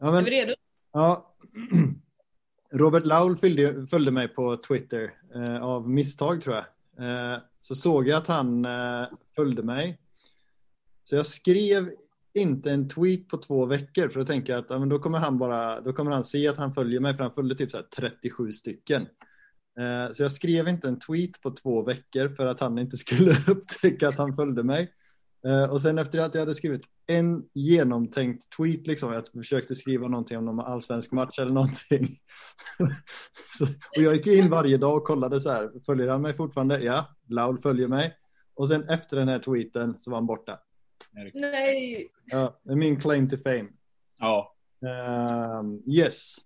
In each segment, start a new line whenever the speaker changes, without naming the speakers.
Ja,
Är
men,
vi redo?
ja. Robert Laul följde, följde mig på Twitter eh, av misstag tror jag. Eh, så såg jag att han eh, följde mig. Så jag skrev inte en tweet på två veckor för att tänka att ja, men då kommer han bara, då kommer han se att han följer mig för han följde typ så här 37 stycken. Eh, så jag skrev inte en tweet på två veckor för att han inte skulle upptäcka att han följde mig. Eh, och sen efter att jag hade skrivit en genomtänkt tweet, liksom, jag försökte skriva någonting om någon allsvensk match eller någonting. så, och jag gick in varje dag och kollade så här, följer han mig fortfarande? Ja, Laul följer mig. Och sen efter den här tweeten så var han borta.
Nej.
Ja, det är min claim to fame.
Ja.
Ehm, yes.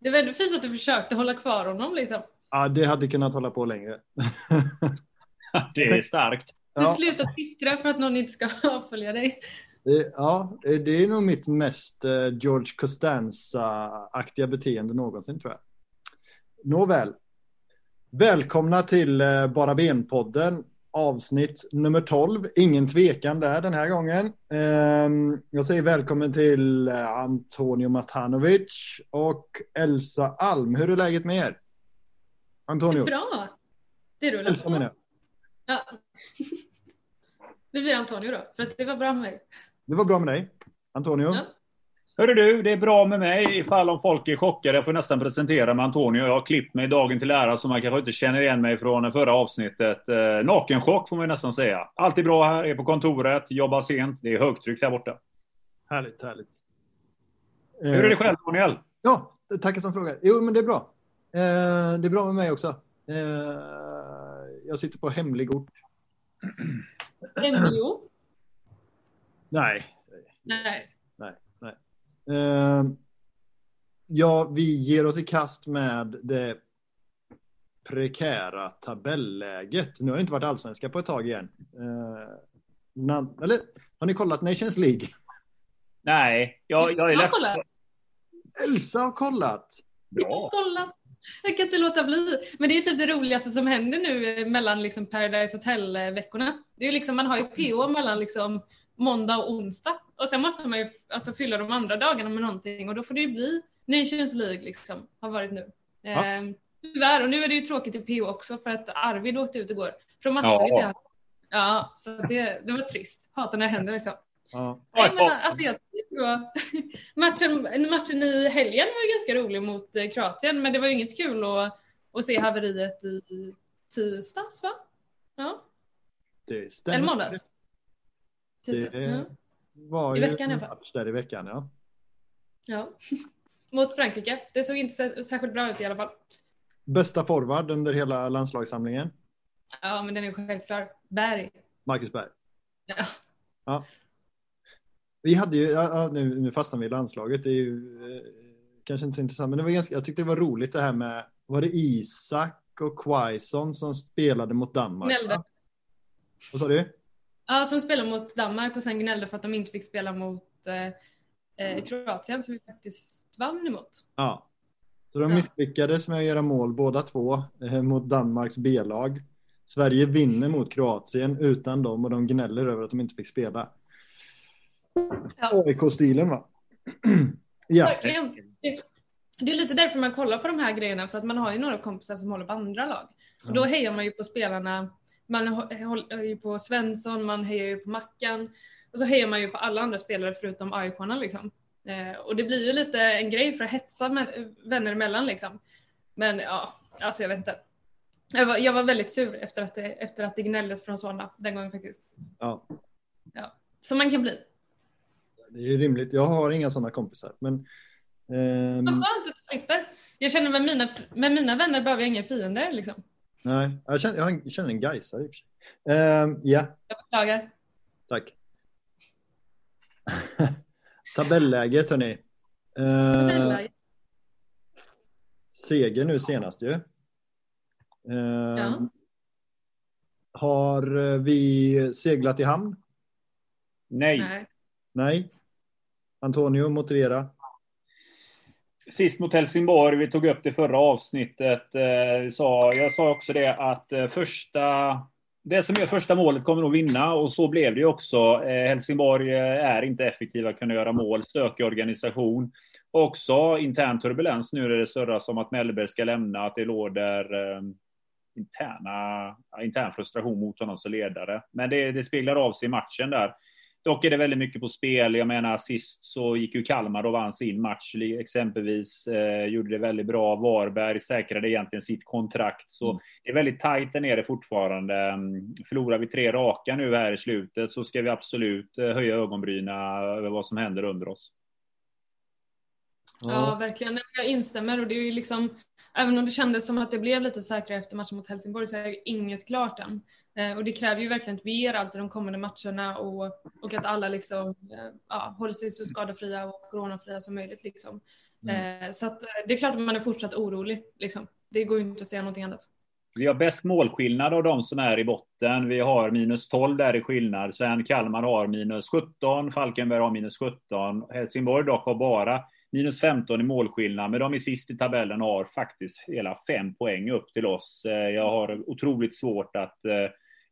Det är väldigt fint att du försökte hålla kvar honom liksom.
Ja, det hade kunnat hålla på längre.
Det är starkt.
Du
ja,
slutar twittra för att någon inte ska avfölja dig.
det, ja, det är nog mitt mest eh, George Costanza-aktiga beteende någonsin tror jag. Nåväl. Välkomna till eh, Bara Ben-podden. Avsnitt nummer 12. Ingen tvekan där den här gången. Ehm, jag säger välkommen till eh, Antonio Matanovic och Elsa Alm. Hur är läget med er? Antonio.
Bra. Det rullar
Elsa jag.
Ja. Det blir Antonio då, för att det var bra med mig.
Det var bra med dig. Antonio?
Ja.
Hörru du, det är bra med mig ifall om folk är chockade. Jag får nästan presentera mig Antonio. Jag har klippt mig dagen till ära så man kanske inte känner igen mig från förra avsnittet. Eh, nakenchock får man ju nästan säga. Allt är bra här, är på kontoret, jobbar sent. Det är högtryck där borta.
Härligt, härligt.
Hur är det själv Daniel?
Ja, tackar som frågar. Jo, men det är bra. Eh, det är bra med mig också. Eh, jag sitter på hemlig ort.
Emilio?
Nej.
Nej.
Eh, ja, vi ger oss i kast med det prekära tabelläget. Nu har det inte varit allsvenska på ett tag igen. Na- eller, har ni kollat Nations League?
Nej, jag, jag är
Jag har
ledsen.
kollat.
Elsa har kollat.
Bra.
Kolla. Jag kan inte låta bli. Men det är ju typ det roligaste som händer nu mellan liksom Paradise Hotel-veckorna. Det är ju liksom, man har ju PO mellan liksom måndag och onsdag. Och sen måste man ju alltså, fylla de andra dagarna med någonting och då får det ju bli Nations League liksom, har varit nu.
Ja.
Ehm, tyvärr, och nu är det ju tråkigt i PO också för att Arvid åkte ut igår. Från. Maastricht. Ja. ja, så det, det var trist. Hatar när det händer liksom.
Ja.
Nej, men, alltså, jag var... matchen, matchen i helgen var ju ganska rolig mot eh, Kroatien, men det var ju inget kul att, att se haveriet i tisdags, va? Ja,
Det stämmer.
eller måndags. Tisdags.
Det
Ja.
var
I
ju
veckan i
en
alla fall.
match där i veckan, ja.
ja. Mot Frankrike. Det såg inte sär- särskilt bra ut i alla fall.
Bästa forward under hela landslagssamlingen.
Ja, men den är ju självklar. Berg.
Marcus Berg.
Ja.
Ja. Vi hade ju, ja, nu, nu fastnar vi i landslaget, det är ju eh, kanske inte så intressant, men det var ganska, jag tyckte det var roligt det här med, var det Isak och Quaison som spelade mot Danmark?
Gnällde.
va? Vad sa du?
Ja, som spelade mot Danmark och sen gnällde för att de inte fick spela mot eh, eh, Kroatien som vi faktiskt vann emot.
Ja. Så de misslyckades med att göra mål båda två eh, mot Danmarks B-lag. Sverige vinner mot Kroatien utan dem och de gnäller över att de inte fick spela.
Ja.
AIK-stilen va? ja.
Verkligen. Det- är lite därför man kollar på de här grejerna, för att man har ju några kompisar som håller på andra lag. Och då
Ja.
hejar man ju på spelarna, man hå- håller ju på Svensson, man hejar ju på Mackan, och så hejar man ju på alla andra spelare förutom aik liksom. Eh, och det blir ju lite en grej för att hetsa med, vänner emellan liksom. Men ja, alltså jag vet inte. Jag var, jag var väldigt sur efter att, det, efter att det gnälldes från Solna den gången faktiskt.
ja.
Som man kan bli.
Det är rimligt. Jag har inga sådana kompisar. Men, ehm,
Vad skönt att du slipper. Jag känner med mina, med mina vänner behöver jag inga fiender liksom.
nej, jag känner, jag känner en Gaisare i och för sig. Ehm, ja,
Jag beklagar.
tack. Tabelläget hörni. Ehm, seger nu senast ju. Ehm,
Ja.
Har eh, vi seglat i hamn?
Nej.
Nej.
Antonio, motivera.
Sist mot Helsingborg, vi tog upp det förra avsnittet. Eh, sa, jag sa också det att eh, första det som gör första målet kommer nog vinna och så blev det ju också. Eh, Helsingborg eh, är inte effektiva, kunna göra mål, stökig organisation. Också intern turbulens nu när det surras om att Mellberg ska lämna, att det råder eh, interna, intern frustration mot honom som ledare. Men det, det speglar av sig i matchen där. Dock är det väldigt mycket på spel. Jag menar sist så gick ju Kalmar och vann sin match exempelvis. Eh, gjorde det väldigt bra. Varberg säkrade egentligen sitt kontrakt. Så mm. det är väldigt tajt där nere fortfarande. Mm, förlorar vi tre raka nu här i slutet så ska vi absolut eh, höja ögonbrynen över vad som händer under oss.
Ja, ja verkligen. Jag instämmer och det är ju liksom Även om det kändes som att det blev lite säkrare efter matchen mot Helsingborg så är inget klart än. Eh, och det kräver ju verkligen att vi ger allt i de kommande matcherna och, och att alla liksom, eh, ja, håller sig så skadefria och coronafria som möjligt. Liksom. Mm. Eh, så att, det är klart att man är fortsatt orolig. Liksom. Det går ju inte att säga någonting annat.
Vi har bäst målskillnad av de som är i botten. Vi har minus 12 där i skillnad. Sven Kalmar har minus 17, Falkenberg har minus 17. Helsingborg dock har bara minus 15 i målskillnad, men de är sist i tabellen och har faktiskt hela fem poäng upp till oss. Jag har otroligt svårt att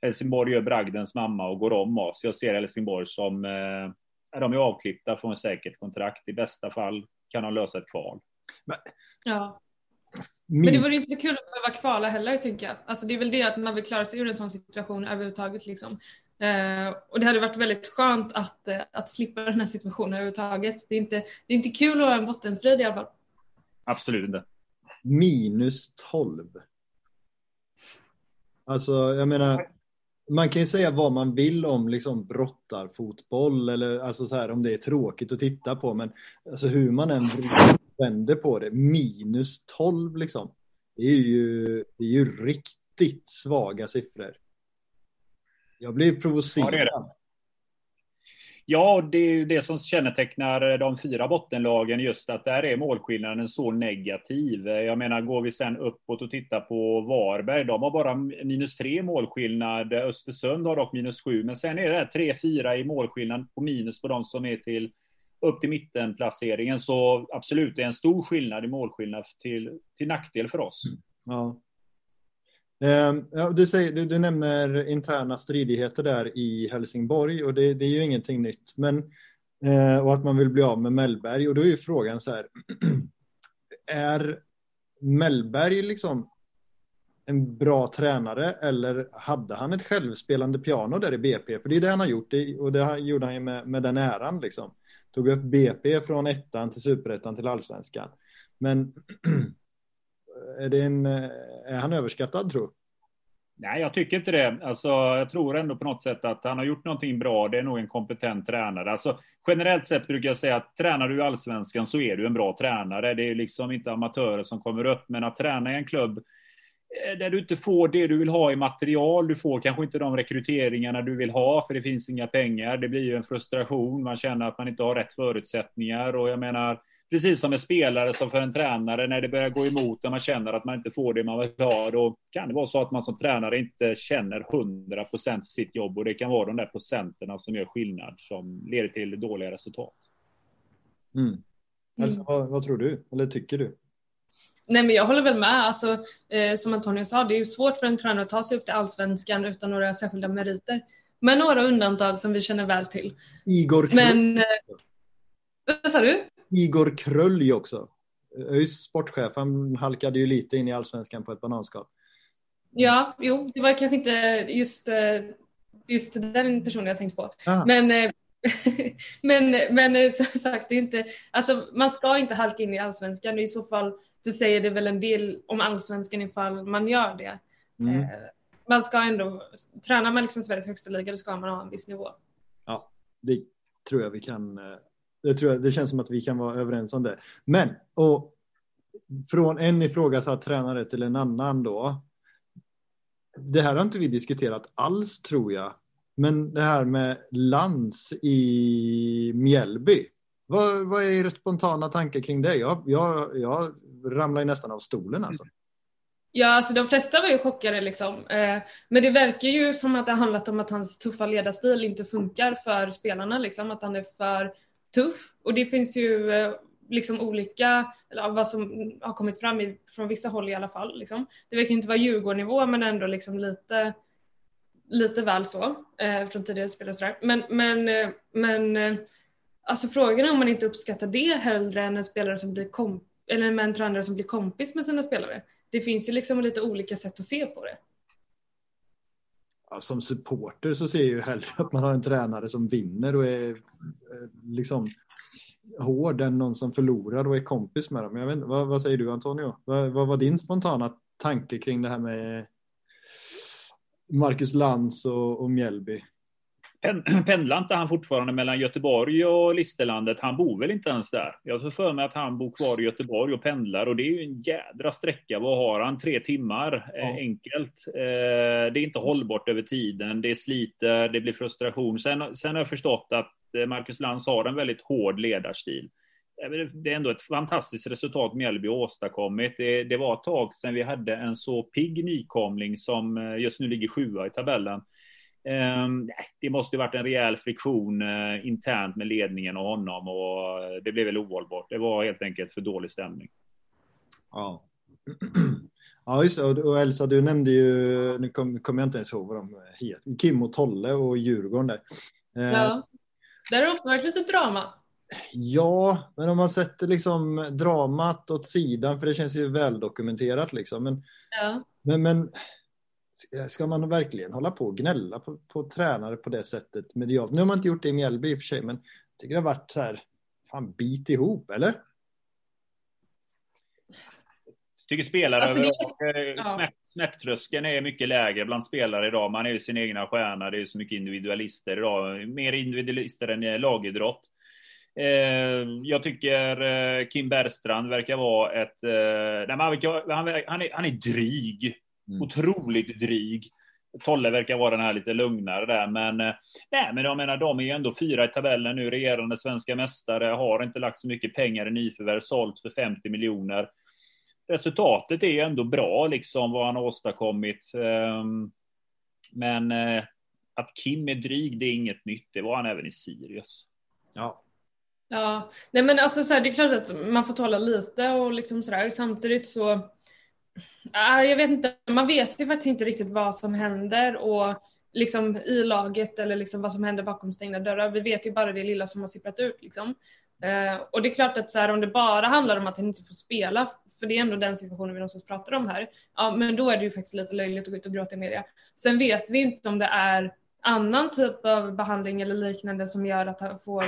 Helsingborg gör bragdens mamma och går om oss. Jag ser Helsingborg som, eh, de är avklippta från ett säkert kontrakt. I bästa fall kan de lösa ett kval.
Men, ja. Men det vore inte så kul att behöva kvala heller, tänker jag. Alltså det är väl det att man vill klara sig ur en sån situation överhuvudtaget. Liksom. Eh, och det hade varit väldigt skönt att, eh, att slippa den här situationen överhuvudtaget. Det är inte, det är inte kul att ha en bottenstrid i alla fall.
Absolut inte.
Minus 12. Alltså, jag menar, man kan ju säga vad man vill om liksom brottarfotboll eller alltså så här, om det är tråkigt att titta på men alltså hur man än vänder på det, minus 12 liksom. Det är ju, det är ju riktigt svaga siffror. Jag blir provocerad. Ja, det det.
Ja, det är ju det som kännetecknar eh, de fyra bottenlagen, just att där är målskillnaden så negativ. Eh, jag menar, går vi sen uppåt och tittar på Varberg, de har bara minus tre målskillnad. Eh, Östersund har dock minus sju, men sen är det tre, fyra i målskillnad på minus på de som är till upp till mittenplaceringen. Så absolut, det är en stor skillnad i målskillnad till, till nackdel för oss. Mm.
Ja. Ehm, ja, du, säger, du, du, nämner interna stridigheter där i Helsingborg och det, det är ju ingenting nytt. Men, eh, och att man vill bli av med Mellberg och då är ju frågan så här. är Mellberg liksom en bra tränare eller hade han ett självspelande piano där i BP? För det är det han har gjort och det gjorde han ju med, med den äran liksom. Tog upp BP från ettan till superettan till allsvenskan. Men är, det en, eh, är han överskattad tror
Nej, jag tycker inte det. Alltså, jag tror ändå på något sätt att han har gjort någonting bra. Det är nog en kompetent tränare. Alltså, generellt sett brukar jag säga att tränar du i allsvenskan så är du en bra tränare. Det är liksom inte amatörer som kommer upp, men att träna i en klubb eh, där du inte får det du vill ha i material. Du får kanske inte de rekryteringarna du vill ha för det finns inga pengar. Det blir ju en frustration. Man känner att man inte har rätt förutsättningar och jag menar precis som en spelare som för en tränare, när det börjar gå emot, när man känner att man inte får det man vill ha, då kan det vara så att man som tränare inte känner 100 procent för sitt jobb och det kan vara de där procenterna som gör skillnad som leder till dåliga resultat.
Mm. Alltså, vad, vad, tror du, eller tycker du?
Nej men jag håller väl med. Alltså, eh, som Antonio sa, det är ju svårt för en tränare att ta sig upp till allsvenskan utan några särskilda meriter. Med några undantag som vi känner väl till.
Igor
Men, eh, vad sa du?
Igor Krölj också. ÖIS sportchef, han halkade ju lite in i allsvenskan på ett bananskal.
Ja, jo, det var kanske inte just, eh, just den personen jag tänkte på. Ah. Men, eh, men, men eh, som sagt, det är inte, alltså, man ska inte halka in i allsvenskan. I så fall så säger det väl en del om allsvenskan ifall man gör det. Mm. Man ska ändå, tränar man liksom Sveriges högsta liga då ska man ha en viss nivå.
Ja, det tror jag vi kan det, tror jag, det känns som att vi kan vara överens om det. Men, och från en ifrågasatt tränare till en annan då. Det här har inte vi diskuterat alls tror jag. Men det här med lands i Mjällby. Vad, vad är era spontana tankar kring det? Jag, jag, jag ramlar ju nästan av stolen alltså.
Ja, alltså de flesta var ju chockade liksom. Eh, men det verkar ju som att det har handlat om att hans tuffa ledarstil inte funkar för spelarna liksom. Att han är för tuff och det finns ju eh, liksom olika, eller vad som har kommit fram i, från vissa håll i alla fall. Liksom. Det verkar inte vara Djurgården-nivå men ändå liksom lite, lite väl så eh, från tidigare spelare och sådär. Men, men, eh, men eh, alltså frågan är om man inte uppskattar det hellre än en spelare som blir komp eller med en tränare som blir kompis med sina spelare. Det finns ju liksom lite olika sätt att se på det.
Ja, som supporter så ser jag ju hellre att man har en tränare som vinner och är eh, liksom hård än någon som förlorar och är kompis med dem. Jag vet, vad, vad säger du Antonio? Vad, vad var din spontana tanke kring det här med Marcus Lantz och, och Mjällby?
Pendlar inte han fortfarande mellan Göteborg och Listerlandet? Han bor väl inte ens där? Jag tror för mig att han bor kvar i Göteborg och pendlar och det är ju en jädra sträcka. Vad har han? Tre timmar? Ja. Enkelt. Eh, det är inte hållbart över tiden. Det sliter, det blir frustration. Sen, sen har jag förstått att eh, Marcus Lantz har en väldigt hård ledarstil det är ändå ett fantastiskt resultat Mjällby åstadkommit. Det, det, var ett tag sedan vi hade en så pigg nykomling som eh, just nu ligger sjua i tabellen. Um, det måste ju varit en rejäl friktion uh, internt med ledningen och honom och det blev väl ohållbart. Det var helt enkelt för dålig stämning.
Ja. Ja, just det. Och Elsa, du nämnde ju, nu kommer kom jag inte ens ihåg vad de heter, Kim och Tolle och Djurgården där.
Ja, där har det också varit lite drama.
Ja, men om man sätter liksom dramat åt sidan, för det känns ju väldokumenterat liksom. Men,
ja.
men, men ska man verkligen hålla på och gnälla på, på tränare på det sättet medialt? Nu har man inte gjort det i Mjällby i och för sig, men jag tycker det har varit så här, fan bit ihop, eller?
Jag tycker spelare alltså, det, smärt, smärttröskeln är mycket lägre bland spelare idag. Man är ju sin egna stjärna. Det är så mycket individualister idag. Mer individualister än lagidrott. Eh, jag tycker eh, Kim Bergstrand verkar vara ett... Eh, nej, han, han, är, han är dryg. Mm. Otroligt dryg. Tolle verkar vara den här lite lugnare där, men nej, men jag menar, de är ju ändå fyra i tabellen nu, regerande svenska mästare, har inte lagt så mycket pengar i nyförvärv, sålt för 50 miljoner. Resultatet är ju ändå bra, liksom vad han har åstadkommit. Ehm, men att Kim är dryg, det är inget nytt. Det var han även i Sirius.
Ja,
Ja, nej men alltså så här, det är klart att man får tala lite och liksom sådär. Samtidigt så, jag vet inte, man vet ju faktiskt inte riktigt vad som händer och liksom i laget eller liksom vad som händer bakom stängda dörrar. Vi vet ju bara det lilla som har sipprat ut liksom. Uh, och det är klart att så här, om det bara handlar om att han inte får spela, för det är ändå den situationen vi någonstans pratar om här, ja men då är det ju faktiskt lite löjligt att gå ut och gråta i media. Sen vet vi inte om det är annan typ av behandling eller liknande som gör att han får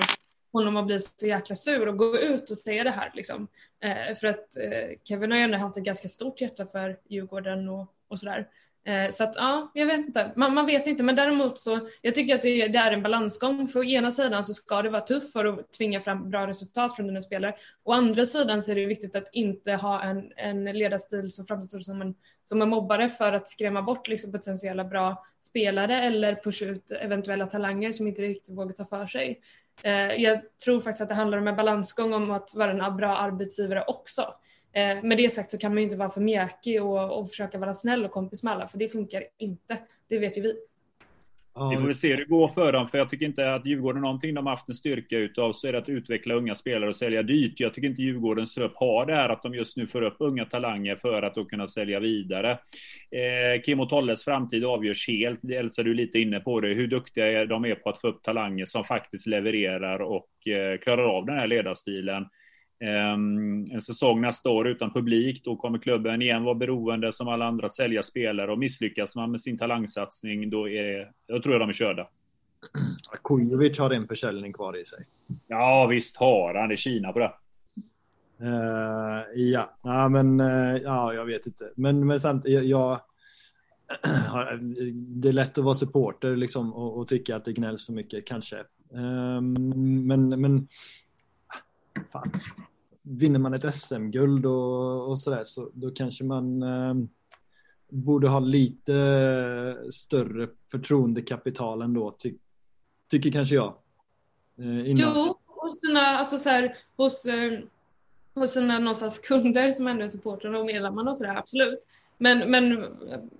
honom att bli så jäkla sur och gå ut och säga det här. Liksom. Eh, för att eh, Kevin har ju ändå haft ett ganska stort hjärta för Djurgården och, och sådär. Eh, så att ja, jag vet inte. Man, man, vet inte, men däremot så jag tycker att det, det, är en balansgång. För å ena sidan så ska det vara tufft för att tvinga fram bra resultat från dina spelare. Å andra sidan så är det viktigt att inte ha en, en ledarstil som framstår som en, som en mobbare för att skrämma bort liksom potentiella bra spelare eller pusha ut eventuella talanger som inte riktigt vågar ta för sig. Eh, jag tror faktiskt att det handlar om en balansgång om att vara en bra arbetsgivare också. Eh, med det sagt så kan man ju inte vara för mjäkig och, och försöka vara snäll och kompis med alla, för det funkar inte. Det vet ju vi.
Vi får väl se hur det går för dem, för jag tycker inte att Djurgården någonting de har haft en styrka utav så är det att utveckla unga spelare och sälja dyrt. Jag tycker inte Djurgårdens trupp har det här att de just nu får upp unga talanger för att då kunna sälja vidare. Eh, Kim och Tolles framtid avgörs helt. Elsa, du är lite inne på det, hur duktiga de är på att få upp talanger som faktiskt levererar och eh, klarar av den här ledarstilen. Ehm, en säsong nästa år utan publik, då kommer klubben igen vara beroende som alla andra att sälja spelare och misslyckas man med sin talangsatsning, då är jag tror jag de är körda.
Kujovic har en försäljning kvar i sig.
Ja, visst har han. Det är Kina på det.
Uh, ja, ja, men uh, ja, jag vet inte. Men, men samt, jag, jag det är lätt att vara supporter liksom, och, och, tycka att det gnälls för mycket, kanske. Um, men, men fan, vinner man ett SM-guld och, och sådär så då kanske man eh, borde ha lite eh, större förtroendekapital ändå, ty, tycker kanske jag.
Eh, jo, hos sina, alltså så här, hos, eh, hos sina någonstans kunder som ändå är supportrarna och medlemmarna och sådär, absolut. Men, men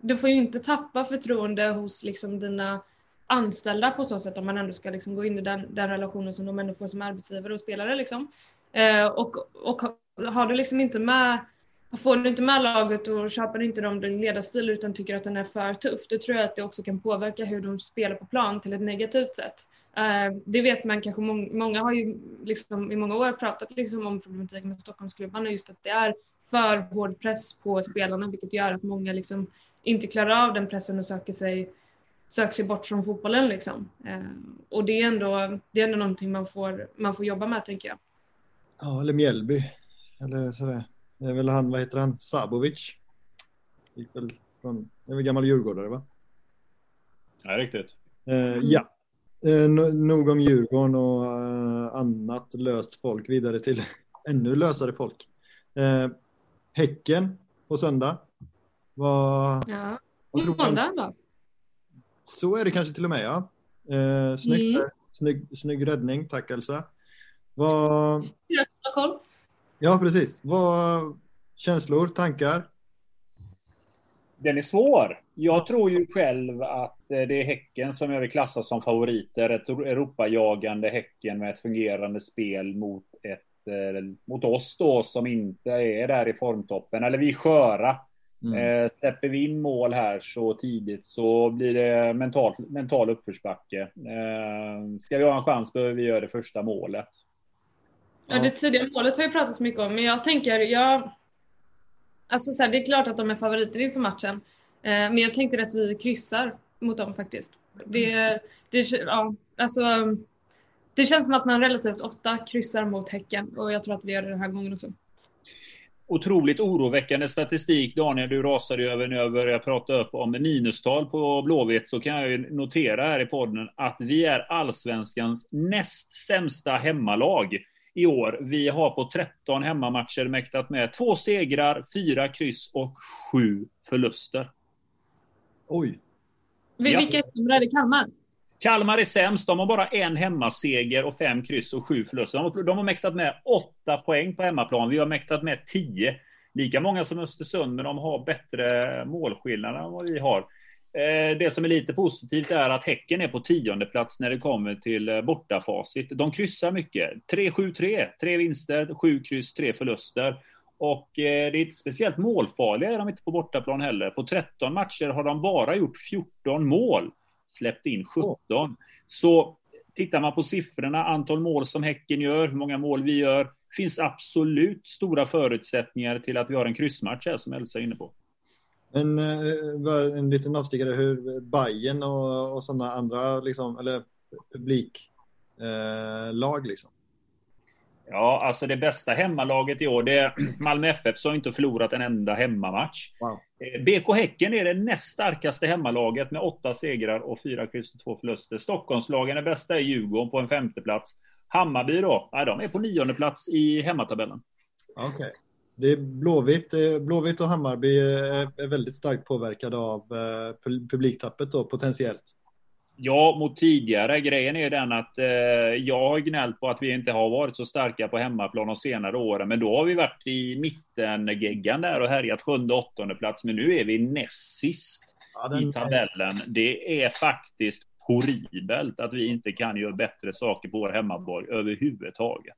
du får ju inte tappa förtroende hos liksom dina anställda på så sätt om man ändå ska liksom gå in i den, den relationen som de ändå får som arbetsgivare och spelare. Liksom. Eh, och, och har du liksom inte med får du inte med laget och köper inte dem din ledarstil utan tycker att den är för tuff, då tror jag att det också kan påverka hur de spelar på plan till ett negativt sätt. Eh, det vet man kanske, många, många har ju liksom i många år pratat liksom om problematiken med Stockholmsklubbarna, just att det är för hård press på spelarna vilket gör att många liksom inte klarar av den pressen och söker sig, söker sig bort från fotbollen. Liksom. Uh, och det är, ändå, det är ändå någonting man får, man får jobba med tänker jag.
Ja, eller Mjällby. Eller sådär. Det är väl han, vad heter han, Sabovic. Gick väl från, det är väl gammal djurgårdare va?
Ja, riktigt.
Eh, ja. Eh, nog om Djurgården och eh, annat löst folk vidare till ännu lösare folk. Eh, häcken på söndag. Vad,
ja. vad tror måndag va?
Så är det kanske till och med ja. Eh, snyggt, mm. snygg, snygg räddning, tack Elsa. Vad... Ja, precis. Vad känslor, tankar?
Den är svår. Jag tror ju själv att det är Häcken som jag vill klassa som favoriter. Ett Europajagande Häcken med ett fungerande spel mot, ett, eh, mot oss då som inte är där i formtoppen. Eller vi är sköra. Mm. Eh, släpper vi in mål här så tidigt så blir det mental, mental uppförsbacke. Eh, ska vi ha en chans behöver vi göra det första målet.
Ja, det tidiga målet har vi pratat så mycket om, men jag tänker, jag... Alltså så här, det är klart att de är favoriter inför matchen, eh, men jag tänker att vi kryssar mot dem faktiskt. Det, det, ja, alltså, det känns som att man relativt ofta kryssar mot Häcken och jag tror att vi gör det den här gången också.
Otroligt oroväckande statistik. Daniel, du rasade ju över när jag började prata upp om minustal på Blåvitt. Så kan jag ju notera här i podden att vi är allsvenskans näst sämsta hemmalag i år. Vi har på 13 hemmamatcher mäktat med två segrar, fyra kryss och sju förluster.
Oj.
Vilka är sämre? Är det Kalmar?
Kalmar är sämst. De har bara en hemmaseger och fem kryss och sju förluster. De har, de har mäktat med åtta poäng på hemmaplan. Vi har mäktat med tio. Lika många som Östersund, men de har bättre målskillnader än vad vi har. Eh, det som är lite positivt är att Häcken är på tionde plats när det kommer till eh, bortafacit. De kryssar mycket. 3-7-3, tre vinster, sju kryss, tre förluster. Och eh, det är inte speciellt målfarliga är de inte på bortaplan heller. På 13 matcher har de bara gjort 14 mål, släppt in 17. Så tittar man på siffrorna, antal mål som Häcken gör, hur många mål vi gör, finns absolut stora förutsättningar till att vi har en kryssmatch här som Elsa är inne på.
En, eh, en liten avstickare hur Bayern och, och sådana andra liksom, eller publiklag eh, liksom.
Ja, alltså det bästa hemmalaget i år det är Malmö FF som inte förlorat en enda hemmamatch. Wow. Eh, BK Häcken är det näst starkaste hemmalaget med åtta segrar och fyra kryss och två förluster. Stockholmslagen är bästa i Djurgården på en femteplats. Hammarby då, nej, de är på nionde plats i hemmatabellen.
Okej. Okay. Det är Blåvitt, eh, Blåvitt och Hammarby eh, är väldigt starkt påverkade av publiktappet då, potentiellt.
Ja, mot tidigare. Grejen är den att eh, jag har gnällt på att vi inte har varit så starka på hemmaplan de senare åren. Men då har vi varit i mittengeggan där och härjat sjunde, åttonde plats. Men nu är vi näst sist ja, den... i tabellen. Det är faktiskt horribelt att vi inte kan göra bättre saker på vår hemmaborg överhuvudtaget.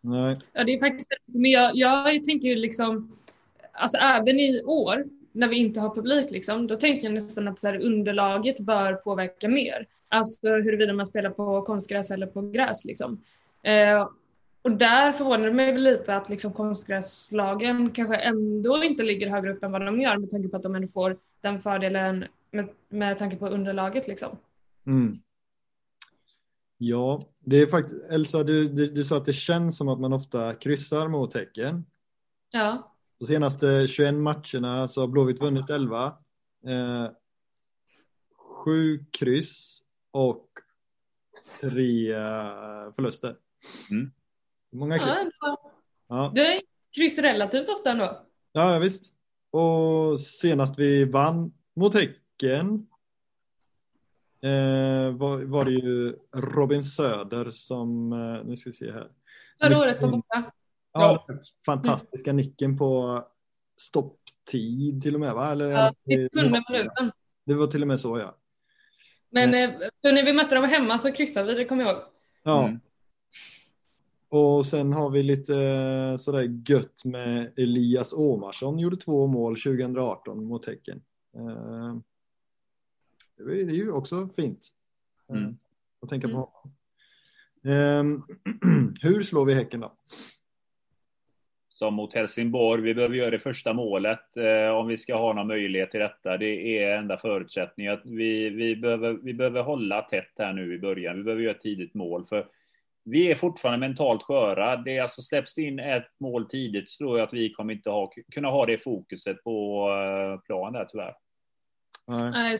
Nej.
Ja, det är faktiskt, men jag, jag tänker ju liksom, alltså även i år när vi inte har publik, liksom, då tänker jag nästan att så här, underlaget bör påverka mer. Alltså huruvida man spelar på konstgräs eller på gräs. Liksom. Eh, och där förvånar det mig lite att liksom, konstgräslagen kanske ändå inte ligger högre upp än vad de gör med tanke på att de ändå får den fördelen med, med tanke på underlaget. Liksom.
Mm. Ja, det är faktiskt, Elsa, du, du, du, sa att det känns som att man ofta kryssar mot Häcken.
Ja.
De senaste 21 matcherna så har Blåvitt vunnit 11. Eh, sju kryss och tre eh, förluster.
Mm.
Många kryss. Ja,
ja. Det är kryss relativt ofta ändå.
Ja, visst. Och senast vi vann mot Häcken eh, var, var det ju Robin Söder som, eh, nu ska vi se här.
Förra året på borta.
Ja, ja. fantastiska mm. nicken på stopptid till och med va? Eller,
ja, i sjunde minuten.
Det var till och med så ja.
Men eh, när vi mötte dem hemma så kryssade vi, det kommer jag ihåg.
Ja. Mm. Och sen har vi lite eh, sådär gött med Elias Åmarsson, gjorde två mål 2018 mot Häcken. Eh, det är ju också fint mm. att tänka på. Mm. Hur slår vi Häcken då?
Som mot Helsingborg. Vi behöver göra det första målet eh, om vi ska ha någon möjlighet till detta. Det är enda förutsättningen. Vi, vi, behöver, vi behöver hålla tätt här nu i början. Vi behöver göra ett tidigt mål. För vi är fortfarande mentalt sköra. Det är alltså släpps in ett mål tidigt så tror jag att vi kommer inte ha, kunna ha det fokuset på eh, plan där tyvärr.
Nej.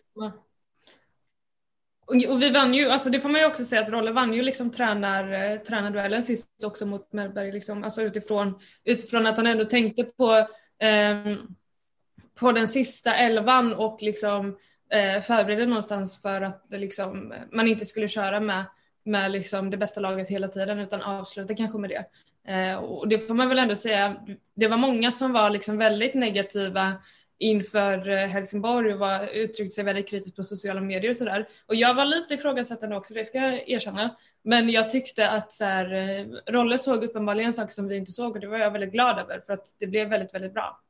Och vi vann ju, alltså det får man ju också säga att Rolle vann ju liksom tränar, eh, tränarduellen sist också mot Mellberg, liksom, alltså utifrån, utifrån att han ändå tänkte på, eh, på den sista elvan och liksom eh, förberedde någonstans för att liksom, man inte skulle köra med, med liksom det bästa laget hela tiden utan avsluta kanske med det. Eh, och det får man väl ändå säga, det var många som var liksom väldigt negativa inför eh, Helsingborg och var, uttryckte sig väldigt kritiskt på sociala medier och sådär. Och jag var lite ifrågasättande också, det ska jag erkänna. Men jag tyckte att så här, eh, Rolle såg uppenbarligen saker som vi inte såg och det var jag väldigt glad över för att det blev väldigt, väldigt bra.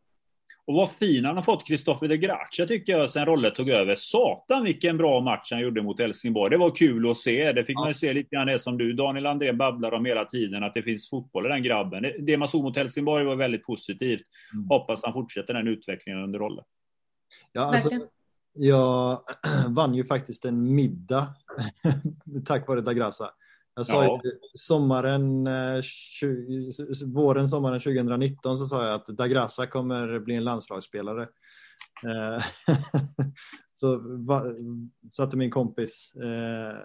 Och vad fin han har fått, Kristoffer de Gracia, tycker jag, sen Rolle tog över. Satan vilken bra match han gjorde mot Helsingborg. Det var kul att se. Det fick ja. man se lite grann det som du, Daniel André, babblar om hela tiden, att det finns fotboll i den grabben. Det man såg mot Helsingborg var väldigt positivt. Mm. Hoppas han fortsätter den utvecklingen under Rolle.
Ja, alltså, jag vann ju faktiskt en middag tack vare Dagrasa. Jag sa ja. sommaren, 20, eh, våren, sommaren 2019 så sa jag att Dagrassa kommer bli en landslagsspelare. Eh, så va, satte min kompis eh,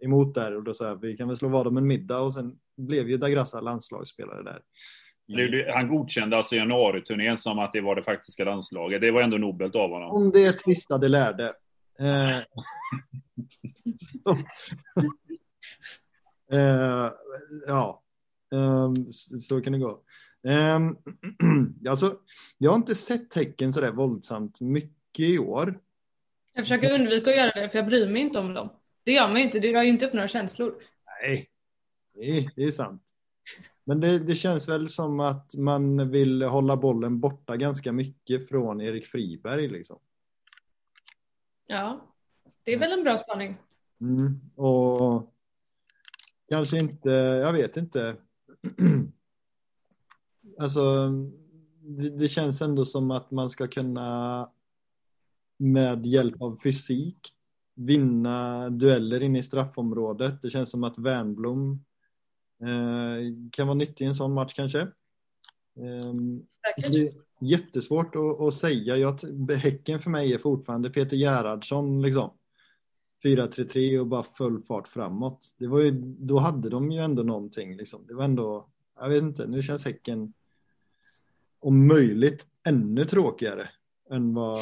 emot där och då sa jag vi kan väl slå vad om en middag och sen blev ju Dagrassa landslagsspelare där.
Han godkände alltså januariturnén som att det var det faktiska landslaget. Det var ändå nobelt av honom.
Om det tvistade lärde. Eh, Uh, ja, um, så kan det gå. Um, alltså, jag har inte sett Häcken sådär våldsamt mycket i år.
Jag försöker undvika att göra det för jag bryr mig inte om dem. Det gör man inte, det drar ju inte upp några känslor.
Nej, det, det är sant. Men det, det, känns väl som att man vill hålla bollen borta ganska mycket från Erik Friberg liksom.
Ja, det är väl en bra spaning.
Mm, och kanske inte, jag vet inte. alltså, det, det, känns ändå som att man ska kunna med hjälp av fysik vinna dueller inne i straffområdet. Det känns som att Wernblom eh, kan vara nyttig i en sån match kanske. Eh, det är jättesvårt att, att säga. Jag, häcken för mig är fortfarande Peter Gerhardsson liksom. 4-3-3 och bara full fart framåt. Det var ju, då hade de ju ändå någonting. Liksom. Det var ändå, jag vet inte, nu känns Häcken om möjligt ännu tråkigare än vad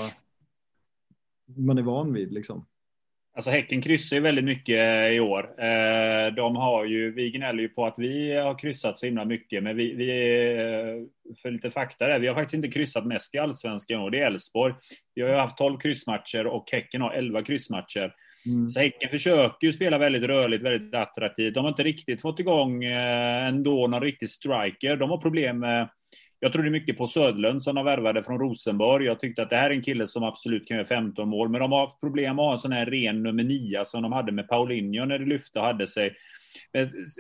man är van vid. Liksom.
Alltså Häcken kryssar ju väldigt mycket eh, i år. Eh, de har ju, vi gnäller ju på att vi har kryssat så himla mycket, men vi, vi eh, för lite fakta där, vi har faktiskt inte kryssat mest i allsvenskan och det är Elfsborg. Vi har ju haft 12 kryssmatcher och Häcken har 11 kryssmatcher. Mm. Så Häcken försöker ju spela väldigt rörligt, väldigt attraktivt. De har inte riktigt fått igång eh, ändå någon riktig striker. De har problem med jag trodde mycket på Södlund som de värvade från Rosenborg. Jag tyckte att det här är en kille som absolut kan göra 15 mål, men de har haft problem med att ha en sån här ren nummer 9 som de hade med Paulinho när det lyfte och hade sig.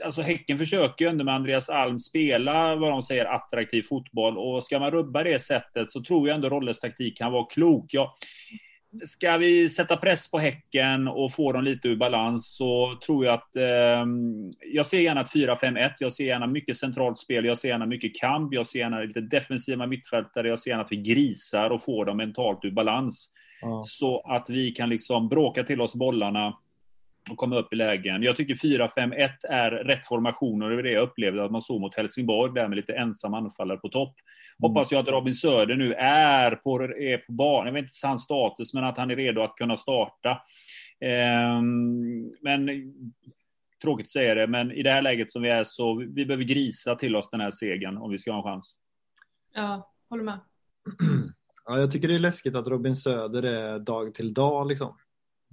Alltså Häcken försöker ju ändå med Andreas Alm spela vad de säger attraktiv fotboll och ska man rubba det sättet så tror jag ändå Rolles taktik kan vara klok. Jag, Ska vi sätta press på Häcken och få dem lite ur balans så tror jag att eh, jag ser gärna ett 4-5-1. Jag ser gärna mycket centralt spel. Jag ser gärna mycket kamp. Jag ser gärna lite defensiva mittfältare. Jag ser gärna att vi grisar och får dem mentalt ur balans. Ja. Så att vi kan liksom bråka till oss bollarna och komma upp i lägen. Jag tycker 4-5-1 är rätt formation och det var det jag upplevde att man såg mot Helsingborg där med lite ensam anfallare på topp. Mm. Hoppas jag att Robin Söder nu är på, är på banan, jag vet inte hans status, men att han är redo att kunna starta. Um, men tråkigt att säga det, men i det här läget som vi är så vi behöver grisa till oss den här segern om vi ska ha en chans.
Ja, håller med.
Ja, jag tycker det är läskigt att Robin Söder är dag till dag liksom.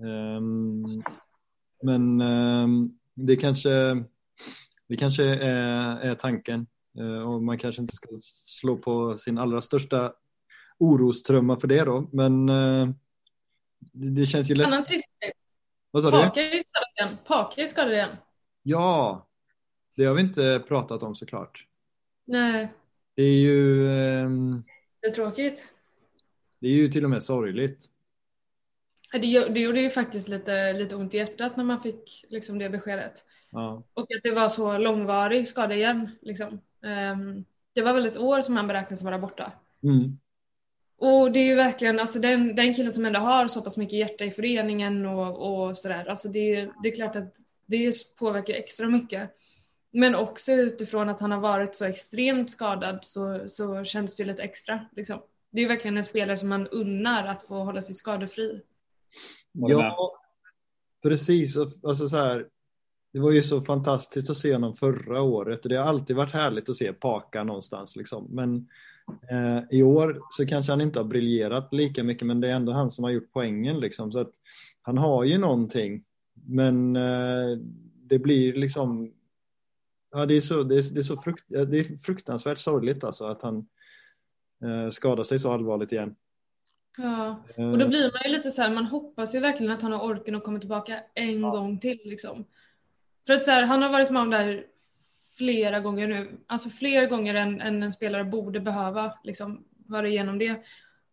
Um, men um, det kanske Det kanske är, är tanken. Eh, och man kanske inte ska slå på sin allra största orostrumma för det då. Men eh, det, känns ju läskigt. Vad sa
Park
du?
är ju skadad igen. Park är skadad igen.
Ja, det har vi inte pratat om såklart.
Nej,
Det är ju, ehm,
det är tråkigt.
det är ju till och med sorgligt.
Det, det gjorde ju faktiskt lite, lite ont i hjärtat när man fick liksom, det beskedet.
Ja.
Och att det var så långvarig skada igen. Liksom. Ehm, det var väl ett år som han beräknas vara borta.
Mm.
Och det är ju verkligen, alltså den, den killen som ändå har så pass mycket hjärta i föreningen och, och sådär, alltså det, det är klart att det påverkar extra mycket. Men också utifrån att han har varit så extremt skadad så, så känns det ju lite extra. Liksom. Det är ju verkligen en spelare som man unnar att få hålla sig skadefri.
Ja, precis. Alltså så här, det var ju så fantastiskt att se honom förra året. Det har alltid varit härligt att se Paka någonstans. Liksom. Men eh, i år så kanske han inte har briljerat lika mycket, men det är ändå han som har gjort poängen. Liksom. Så att han har ju någonting, men eh, det blir liksom... Ja, det, är så, det, är, det, är så frukt, det är fruktansvärt sorgligt alltså att han eh, skadar sig så allvarligt igen.
Ja,
Eh,
och då blir man ju lite så här, man hoppas ju verkligen att han har orken att komma tillbaka en gång till liksom. För att så här, han har varit med om det här flera gånger nu, alltså fler gånger än, än en spelare borde behöva liksom vara igenom det.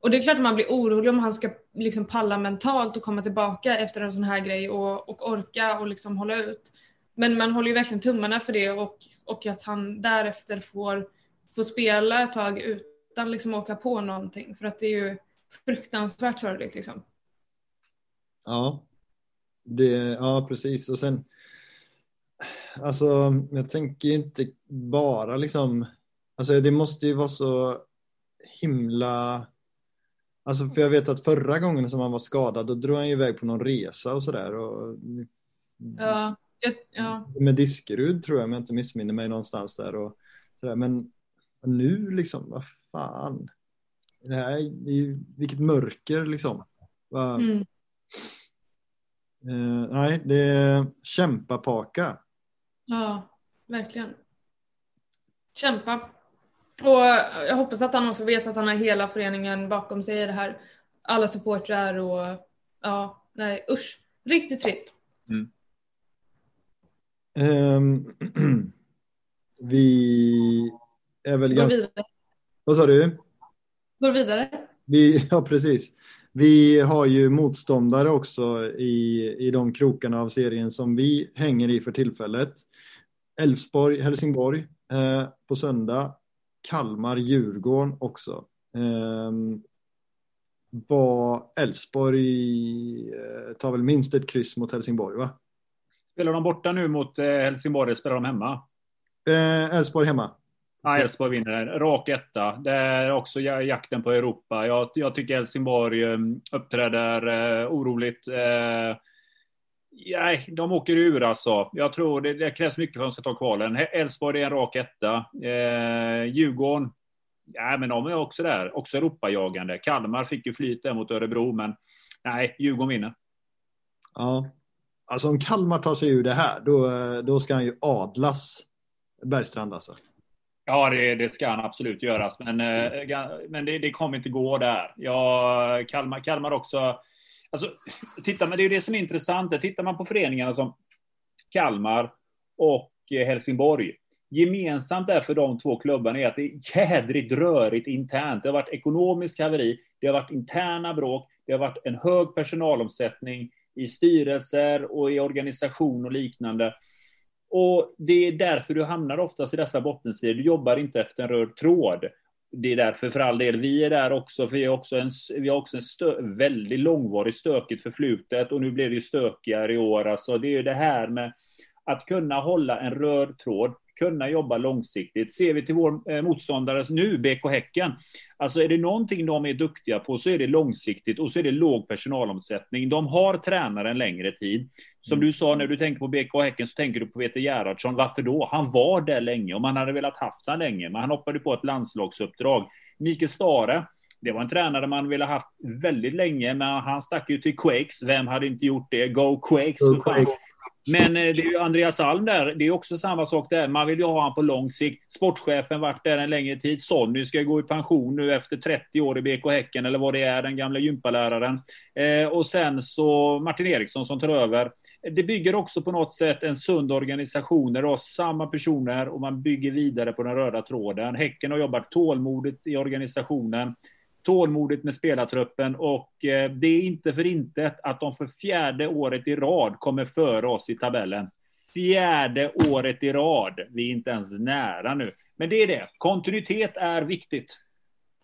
Och det är klart att man blir orolig om han ska liksom palla mentalt och komma tillbaka efter en sån här grej och, och orka och liksom hålla ut. Men man håller ju verkligen tummarna för det och, och att han därefter får, får spela ett tag utan liksom åka på någonting. För att det är ju fruktansvärt sorgligt liksom.
Ja, det, ja precis. Och sen, alltså jag tänker ju inte bara liksom, alltså det måste ju vara så himla, alltså för jag vet att förra gången som han var skadad då drog han ju iväg på någon resa och sådär. Och,
Ja, ja.
Med Diskerud tror jag, om jag inte missminner mig någonstans där. Och, sådär. Men nu liksom, vad fan. Här, det ju, vilket mörker liksom.
Mm.
Eh, nej, det är kämpapaka.
ja, verkligen. Kämpa. Och jag hoppas att han också vet att han har hela föreningen bakom sig i det här. Alla supportrar och ja, nej usch. Riktigt trist.
Ehm, vi är väl ganska... Vad sa du?
Går vidare.
Vi, ja, precis. Vi har ju motståndare också i, i de krokarna av serien som vi hänger i för tillfället. Elfsborg, Helsingborg eh, på söndag. Kalmar, Djurgården också. Eh, var Elfsborg eh, tar väl minst ett kryss mot Helsingborg, va?
Spelar de borta nu mot eh, Helsingborg eller spelar de hemma?
Eh, Elfsborg hemma.
Nej, Elfsborg vinner. Rak etta. Det är också ja- jakten på Europa. Jag, jag tycker Helsingborg eh, uppträder eh, oroligt. Eh, nej, de åker ur alltså. Jag tror det, det krävs mycket för att de ska ta kvalen. Elfsborg är en rak etta. Eh, Djurgården, ja, men de är också där. Också Europajagande. Kalmar fick ju flyt där mot Örebro, men nej, Djurgården vinner.
Ja. Alltså om Kalmar tar sig ur det här, då, eh, då ska han ju adlas Bergstrand alltså.
Ja, det, det ska han absolut göras, men, eh, ga- men det, det kommer inte gå där. Ja, Kalmar, Kalmar också. Alltså, titta, men det är det som är intressant. Tittar man på föreningarna som Kalmar och eh, Helsingborg. Gemensamt där för de två klubbarna är att det är jädrigt rörigt internt. Det har varit ekonomisk haveri, det har varit interna bråk, det har varit en hög personalomsättning i styrelser och i organisation och liknande. Och det är därför du hamnar oftast i dessa bottensidor. Du jobbar inte efter en röd tråd. Det är därför för all del vi är där också, för vi har också en, vi har också en stö, väldigt långvarigt stökigt förflutet och nu blir det ju stökigare i år. Alltså, det är ju det här med att kunna hålla en röd tråd, kunna jobba långsiktigt. Ser vi till vår eh, motståndare nu, BK Häcken, alltså är det någonting de är duktiga på så är det långsiktigt och så är det låg personalomsättning. De har tränare en längre tid. Som du sa, när du tänker på BK Häcken så tänker du på Peter Gerhardsson. Varför då? Han var där länge och man hade velat haft han länge, men han hoppade på ett landslagsuppdrag. Mikael Stare, det var en tränare man ville haft väldigt länge, men han stack ju till Quakes. Vem hade inte gjort det? Go Quakes!
Go. Quakes.
Men eh, det är ju Andreas Alm där, det är också samma sak där. Man vill ju ha honom på lång sikt. Sportchefen varit där en längre tid. Sonny ska gå i pension nu efter 30 år i BK Häcken, eller vad det är, den gamla gympaläraren. Eh, och sen så Martin Eriksson som tar över. Det bygger också på något sätt en sund organisation där du har samma personer och man bygger vidare på den röda tråden. Häcken har jobbat tålmodigt i organisationen tålmodigt med spelartruppen och eh, det är inte för intet att de för fjärde året i rad kommer före oss i tabellen. Fjärde året i rad. Vi är inte ens nära nu. Men det är det. Kontinuitet är viktigt.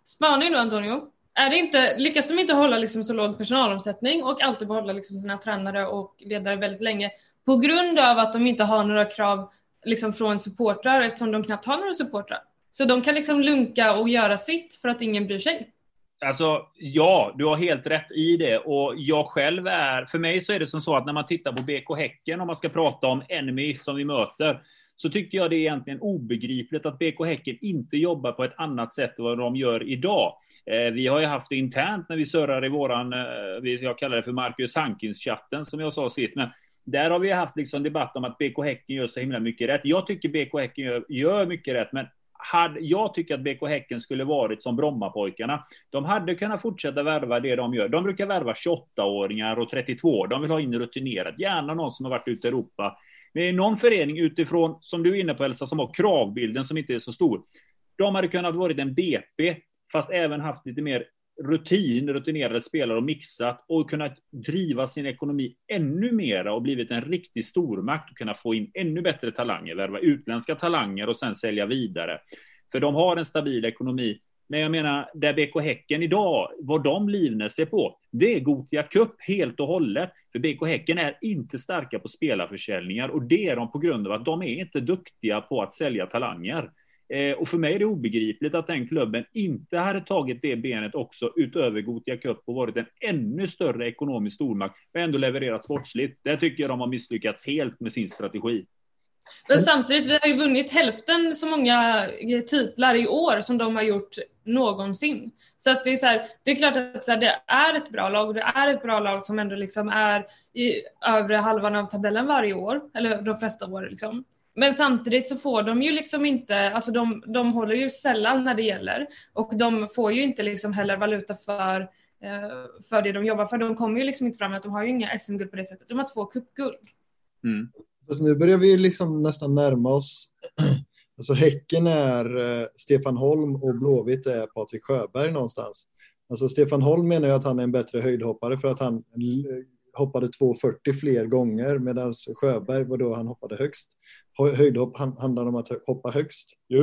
Spaning då Antonio. Är det inte, lyckas de inte hålla liksom så låg personalomsättning och alltid behålla liksom sina tränare och ledare väldigt länge på grund av att de inte har några krav liksom från supportrar eftersom de knappt har några supportrar. Så de kan liksom lunka och göra sitt för att ingen bryr sig.
Alltså, ja, du har helt rätt i det. Och jag själv är... För mig så är det som så att när man tittar på BK Häcken, om man ska prata om enemy som vi möter, så tycker jag det är egentligen obegripligt att BK Häcken inte jobbar på ett annat sätt än vad de gör idag. Eh, vi har ju haft det internt när vi surrar i våran, eh, jag kallar det för Marcus Hankins-chatten som jag sa sitt, men där har vi haft liksom debatt om att BK Häcken gör så himla mycket rätt. Jag tycker BK Häcken gör, gör mycket rätt, men hade, jag tycker att BK Häcken skulle varit som Brommapojkarna. De hade kunnat fortsätta värva det de gör. De brukar värva 28-åringar och 32. De vill ha in rutinerat, gärna någon som har varit ute i Europa. Men någon förening utifrån, som du är inne på Elsa, som har kravbilden som inte är så stor. De hade kunnat varit en BP, fast även haft lite mer rutin, rutinerade spelare och mixat och kunnat driva sin ekonomi ännu mera och blivit en riktig stormakt och kunna få in ännu bättre talanger, värva utländska talanger och sen sälja vidare. För de har en stabil ekonomi. Men jag menar, där BK Häcken idag, vad de livnär sig på, det är Gotia Cup helt och hållet. För BK Häcken är inte starka på spelarförsäljningar och det är de på grund av att de är inte duktiga på att sälja talanger. Eh, och för mig är det obegripligt att den klubben inte hade tagit det benet också utöver Gotia Cup och varit en ännu större ekonomisk stormakt och ändå levererat sportsligt. Där tycker jag de har misslyckats helt med sin strategi.
Men samtidigt, vi har ju vunnit hälften så många eh, titlar i år som de har gjort någonsin. Så att det är så här, det är klart att här, det är ett bra lag och det är ett bra lag som ändå liksom är i övre halvan av tabellen varje år, eller de flesta år liksom. Men samtidigt så får de ju liksom inte, alltså de, de håller ju sällan när det gäller och de får ju inte liksom heller valuta för, eh, för det de jobbar för. De kommer ju liksom inte fram att de har ju inga SM-guld på det sättet. De har två cupguld.
Mm. Alltså nu börjar vi liksom nästan närma oss. Alltså Häcken är eh, Stefan Holm och Blåvitt är Patrik Sjöberg någonstans. Alltså Stefan Holm menar ju att han är en bättre höjdhoppare för att han hoppade 2,40 fler gånger medan Sjöberg var då han hoppade högst höjdhopp handlar om att hoppa högst. Ju.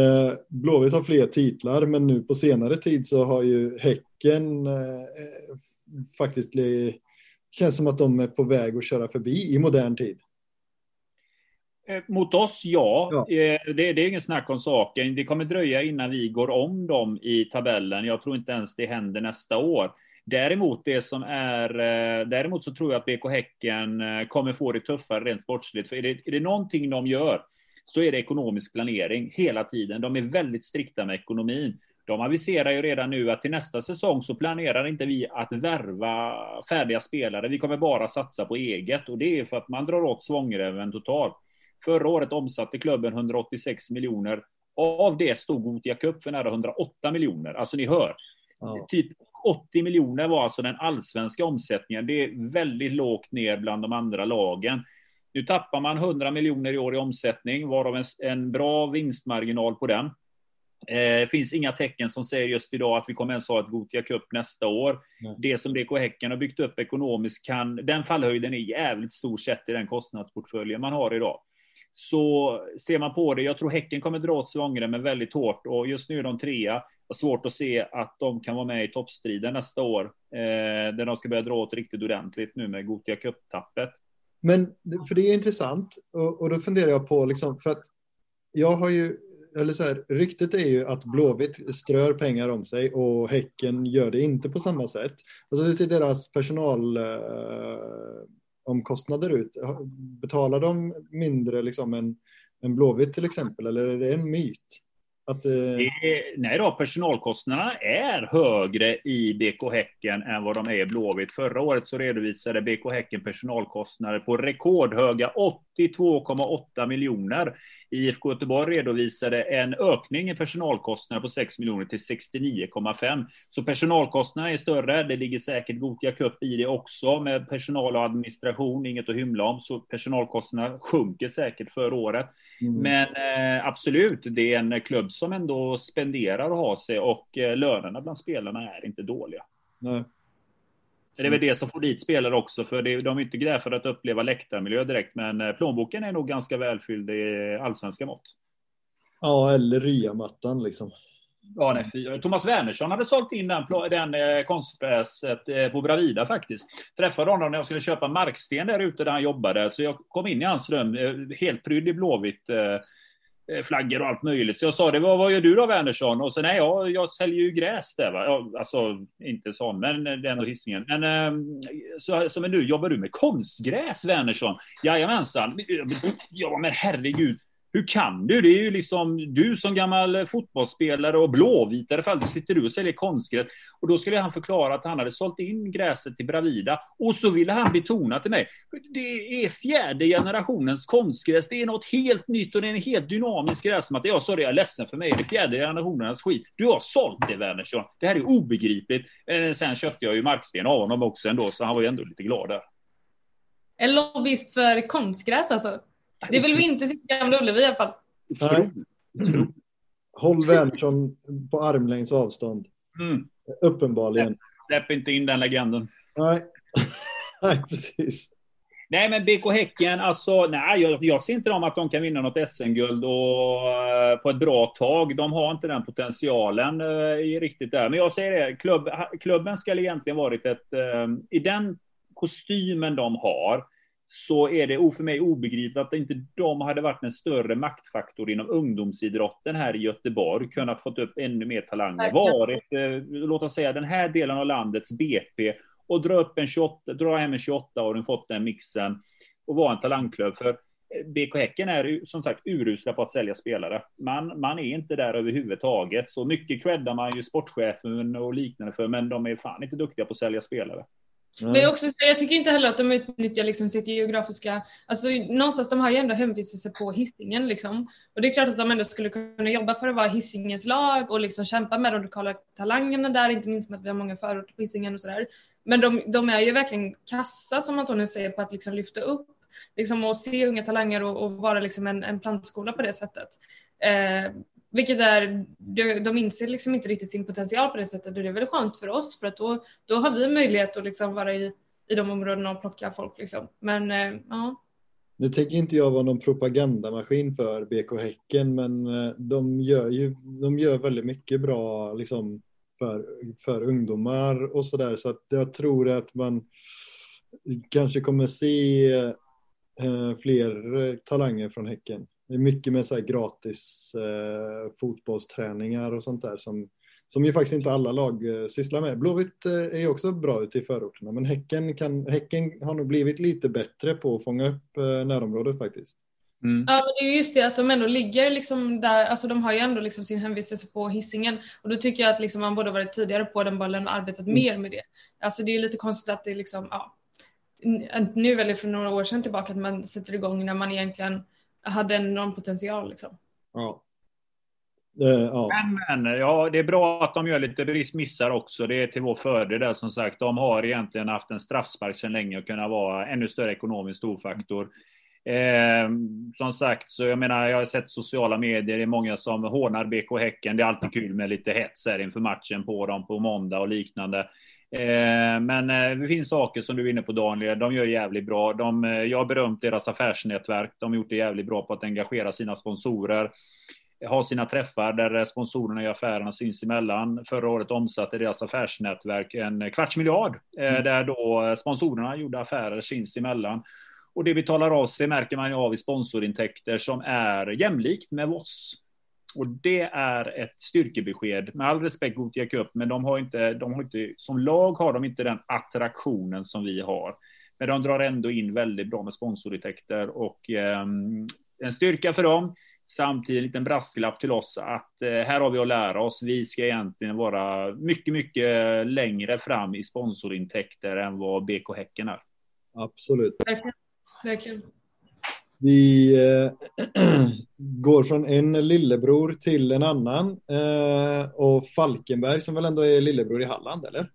Eh, Blåvitt har fler titlar, men nu på senare tid så har ju Häcken eh, faktiskt känns som att de är på väg att köra förbi i modern tid.
Eh, mot oss, ja. ja. Det, det, är ingen snack om saken. Det kommer dröja innan vi går om dem i tabellen. Jag tror inte ens det händer nästa år. Däremot det som är, eh, däremot så tror jag att BK Häcken eh, kommer få det tuffare rent sportsligt. För är det, är det någonting de gör så är det ekonomisk planering hela tiden. De är väldigt strikta med ekonomin. De aviserar ju redan nu att till nästa säsong så planerar inte vi att värva färdiga spelare. Vi kommer bara satsa på eget och det är för att man drar åt svångremmen totalt. Förra året omsatte klubben 186 miljoner. Av det stod Gothia Cup för nära 108 miljoner. Alltså ni hör. Ja. Typ 80 miljoner var alltså den allsvenska omsättningen. Det är väldigt lågt ner bland de andra lagen. Nu tappar man 100 miljoner i år i omsättning, varav en, en bra vinstmarginal på den. Det eh, finns inga tecken som säger just idag att vi kommer ens ha ett Gotia Cup nästa år. Nej. Det som BK Häcken har byggt upp ekonomiskt kan, den fallhöjden är jävligt stor sett i den kostnadsportföljen man har idag. Så ser man på det, jag tror Häcken kommer dra åt svångremmen väldigt hårt och just nu är de trea har svårt att se att de kan vara med i toppstriden nästa år. Eh, där de ska börja dra åt riktigt ordentligt nu med Gotia Cup-tappet.
Men för det är intressant och, och, då funderar jag på liksom för att jag har ju eller så här, ryktet är ju att Blåvitt strör pengar om sig och Häcken gör det inte på samma sätt. Alltså, och så ser deras personal. Eh, omkostnader ut. Betalar de mindre liksom än, än Blåvitt till exempel eller är det en myt? Att, eh...
är, nej då, personalkostnaderna är högre i BK Häcken än vad de är i Blåvitt. Förra året så redovisade BK Häcken personalkostnader på rekordhöga 82,8 miljoner. IFK Göteborg redovisade en ökning i personalkostnader på 6 miljoner till 69,5. Så personalkostnaderna är större. Det ligger säkert Gothia Cup i det också med personal och administration, inget att hymla om. Så personalkostnaderna sjunker säkert för året. Mm. Men eh, absolut, det är en klubb som ändå spenderar att ha sig och eh, lönerna bland spelarna är inte dåliga. Nej. Det är väl det som får dit spelare också, för det, de är inte där för att uppleva läktarmiljö direkt, men eh, plånboken är nog ganska välfylld i allsvenska mått.
Ja, eller ryamattan liksom.
Ja, nej, Thomas Wernersson hade sålt in den, den eh, konstgräset på Bravida faktiskt. Träffade honom när jag skulle köpa marksten där ute där han jobbade, så jag kom in i hans rum helt prydd i blåvitt. Eh, flaggor och allt möjligt. Så jag sa det, vad, vad gör du då Wernersson? Och så nej, jag, jag säljer ju gräs där. Va? Jag, alltså inte sån, men det är ändå hissingen. Men ehm, så, så men nu jobbar du med konstgräs Wernersson? Jajamensan. Ja, men herregud. Hur kan du? Det är ju liksom du som gammal fotbollsspelare och blåvitare för alltid sitter du och säljer konstgräs. Och då skulle han förklara att han hade sålt in gräset till Bravida och så ville han betona till mig. Det är fjärde generationens konstgräs. Det är något helt nytt och det är en helt dynamisk gräsmatta. Jag sa det, jag är ledsen för mig. Det är fjärde generationens skit. Du har sålt det Wernersson. Det här är obegripligt. Eh, sen köpte jag ju marksten av honom också ändå, så han var ju ändå lite glad där.
En lobbyist för konstgräs alltså? Det vill vi inte se i Gamla Ullevi i alla fall. Nej.
Håll Wernersson på armlängds avstånd. Mm. Uppenbarligen.
Släpp inte in den legenden.
Nej, nej precis.
Nej, men BK Häcken, alltså, nej, jag, jag ser inte dem att de kan vinna något SM-guld och, uh, på ett bra tag. De har inte den potentialen uh, riktigt där. Men jag säger det, klubb, klubben ska egentligen varit ett, uh, i den kostymen de har, så är det för mig obegripligt att inte de hade varit en större maktfaktor inom ungdomsidrotten här i Göteborg, kunnat fått upp ännu mer talanger, varit, eh, låt oss säga den här delen av landets BP och dra upp en 28, dra hem en 28-åring, fått den mixen och vara en talangklubb. För eh, BK Häcken är som sagt urusla på att sälja spelare. Man, man är inte där överhuvudtaget. Så mycket creddar man ju sportchefen och liknande för, men de är fan inte duktiga på att sälja spelare.
Men jag, också, jag tycker inte heller att de utnyttjar liksom sitt geografiska, alltså någonstans de har ju ändå hemvistelse på hissingen liksom. Och det är klart att de ändå skulle kunna jobba för att vara hissingens lag och liksom kämpa med de lokala talangerna där, inte minst med att vi har många förorter på hissingen och sådär. Men de, de, är ju verkligen kassa som Antonio säger på att liksom lyfta upp liksom, och se unga talanger och, och vara liksom en, en plantskola på det sättet. Eh, vilket är, de inser liksom inte riktigt sin potential på det sättet och det är väl skönt för oss för att då, då har vi möjlighet att liksom vara i, i de områdena och plocka folk. Liksom. Men eh, ja.
Nu tänker inte jag vara någon propagandamaskin för BK Häcken men eh, de gör ju de gör väldigt mycket bra liksom, för, för ungdomar och sådär så att jag tror att man kanske kommer se eh, fler eh, talanger från Häcken. Det är mycket med så gratis eh, fotbollsträningar och sånt där som, som ju faktiskt inte alla lag eh, sysslar med. Blåvitt eh, är också bra ute i förorterna men häcken, kan, häcken har nog blivit lite bättre på att fånga upp eh, närområdet faktiskt.
Mm. Ja, det är just det att de ändå ligger liksom där, alltså de har ju ändå liksom sin hemvistelse på hissingen och då tycker jag att liksom man borde varit tidigare på den bollen och arbetat mm. mer med det. Alltså det är lite konstigt att det liksom, ja, nu eller för några år sedan tillbaka att man sätter igång när man egentligen hade en enorm potential. Liksom. Ja.
Uh, ja. Men, men, ja, det är bra att de gör lite missar också. Det är till vår fördel där som sagt. De har egentligen haft en straffspark sedan länge och kunnat vara ännu större ekonomisk storfaktor. Eh, som sagt, så jag menar, jag har sett sociala medier, det är många som hånar BK Häcken. Det är alltid kul med lite hets här inför matchen på dem på måndag och liknande. Eh, men eh, det finns saker som du är inne på Daniel, de gör jävligt bra. De, eh, jag har berömt deras affärsnätverk. De har gjort det jävligt bra på att engagera sina sponsorer. Ha sina träffar där sponsorerna gör affärerna sinsemellan. Förra året omsatte deras affärsnätverk en kvarts miljard mm. där då sponsorerna gjorde affärer sinsemellan. Och det betalar av sig märker man ju av i sponsorintäkter som är jämlikt med oss. Och det är ett styrkebesked. Med all respekt Gothia Cup, men de har inte, de har inte, som lag har de inte den attraktionen som vi har. Men de drar ändå in väldigt bra med sponsorintäkter och eh, en styrka för dem. Samtidigt en brasklapp till oss att eh, här har vi att lära oss. Vi ska egentligen vara mycket, mycket längre fram i sponsorintäkter än vad BK Häcken är.
Absolut.
Verkligen. Verkligen.
Vi eh, går från en lillebror till en annan. Eh, och Falkenberg som väl ändå är lillebror i Halland, eller?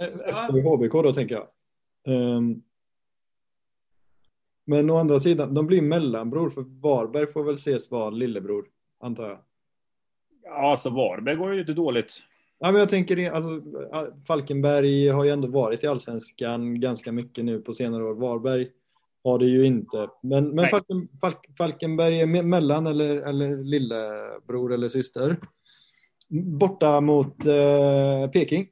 Eh, Efter HBK då, tänker jag. Um, men å andra sidan, de blir mellanbror, för Varberg får väl ses vara lillebror, antar jag.
Ja, alltså Varberg går ju inte dåligt.
Ja, men jag tänker, alltså, Falkenberg har ju ändå varit i allsvenskan ganska mycket nu på senare år. Varberg har det ju inte. Men, men Falken, Falk, Falkenberg är mellan eller, eller lillebror eller syster. Borta mot eh, Peking.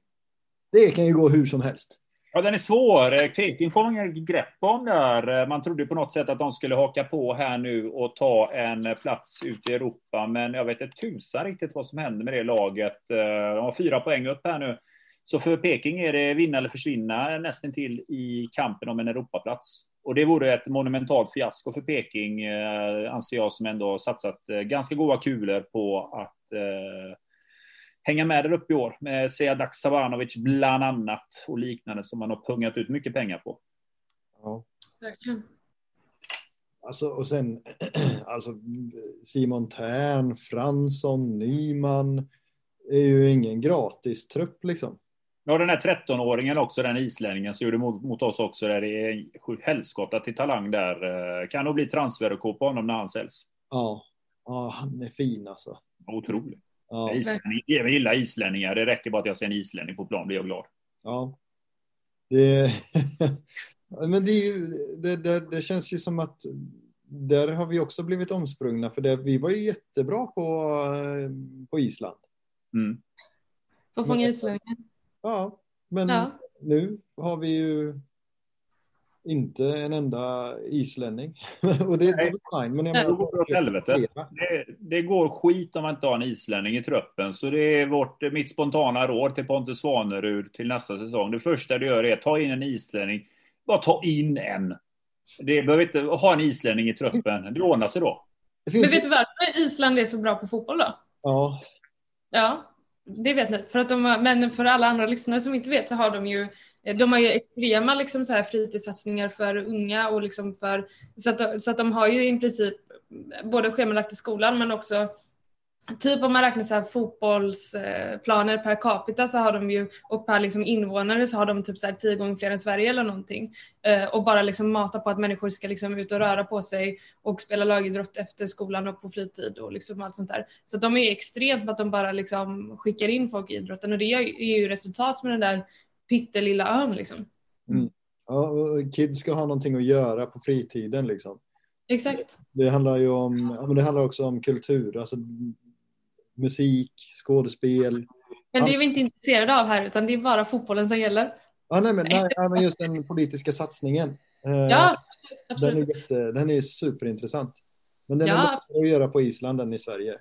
Det kan ju gå hur som helst.
Ja, den är svår. Peking får man inget grepp om där. Man trodde på något sätt att de skulle haka på här nu och ta en plats ute i Europa, men jag vet inte tusan riktigt vad som händer med det laget. De har fyra poäng upp här nu. Så för Peking är det vinna eller försvinna nästan till i kampen om en Europaplats. Och det vore ett monumentalt fiasko för Peking, anser jag, som ändå satsat ganska goda kulor på att hänga med där uppe i år med Seadak Savanovic bland annat och liknande som man har pungat ut mycket pengar på.
Ja.
Verkligen.
Alltså, och sen alltså, Simon Tern, Fransson, Nyman är ju ingen gratis trupp liksom.
Ja, den här 13-åringen också, den islänningen som gjorde mot, mot oss också, där det är helskotta till talang där. Kan nog bli transferrekord på honom när han säljs.
Ja. ja, han är fin alltså.
Otrolig.
Ja.
Islänning, jag gillar islänningar. Det räcker bara att jag ser en islänning på plan blir jag glad.
Ja. Det, men det, ju, det, det, det, känns ju som att där har vi också blivit omsprungna för det, vi var ju jättebra på, på Island.
Mm.
På att fånga islänningar.
Ja, men
Ja.
nu har vi ju inte en enda islänning. och det, är fine. Men jag
Nej.
Det går åt helvete. Det, det går skit om man inte har en islänning i truppen. Så det är vårt, mitt spontana råd till Pontus Svanerud till nästa säsong. Det första du gör är att ta in en islänning. Bara ta in en. Det behöver inte ha en islänning i truppen. Det ordnar sig då.
Men vet du varför Island är så bra på fotboll då?
ja,
Ja, det vet ni. För att de har, men för alla andra lyssnare som inte vet så har de ju de har ju extrema liksom så här fritidssatsningar för unga och liksom för så att, så att de har ju i princip både schemalagt i skolan men också typ om man räknar så fotbollsplaner per capita så har de ju och per liksom invånare så har de typ så här tio gånger fler än Sverige eller någonting Eh, och bara liksom mata på att människor ska liksom ut och röra på sig och spela lagidrott efter skolan och på fritid och liksom allt sånt där. Så de är extremt med att de bara liksom skickar in folk i idrotten och det är ju resultat med den där pyttelilla ön liksom.
ja, och kids ska ha någonting att göra på fritiden liksom.
Exakt.
Det handlar ju om, ja, men det handlar också om kultur, alltså musik, skådespel.
Men det är vi inte intresserade av här utan det är bara fotbollen som gäller.
Ja, nej, men, nej, men just den politiska satsningen. Eh,
Ja,
den,
absolut.
är jätte, den är superintressant. Men den är
Ja.
lättare att göra på Island än i Sverige,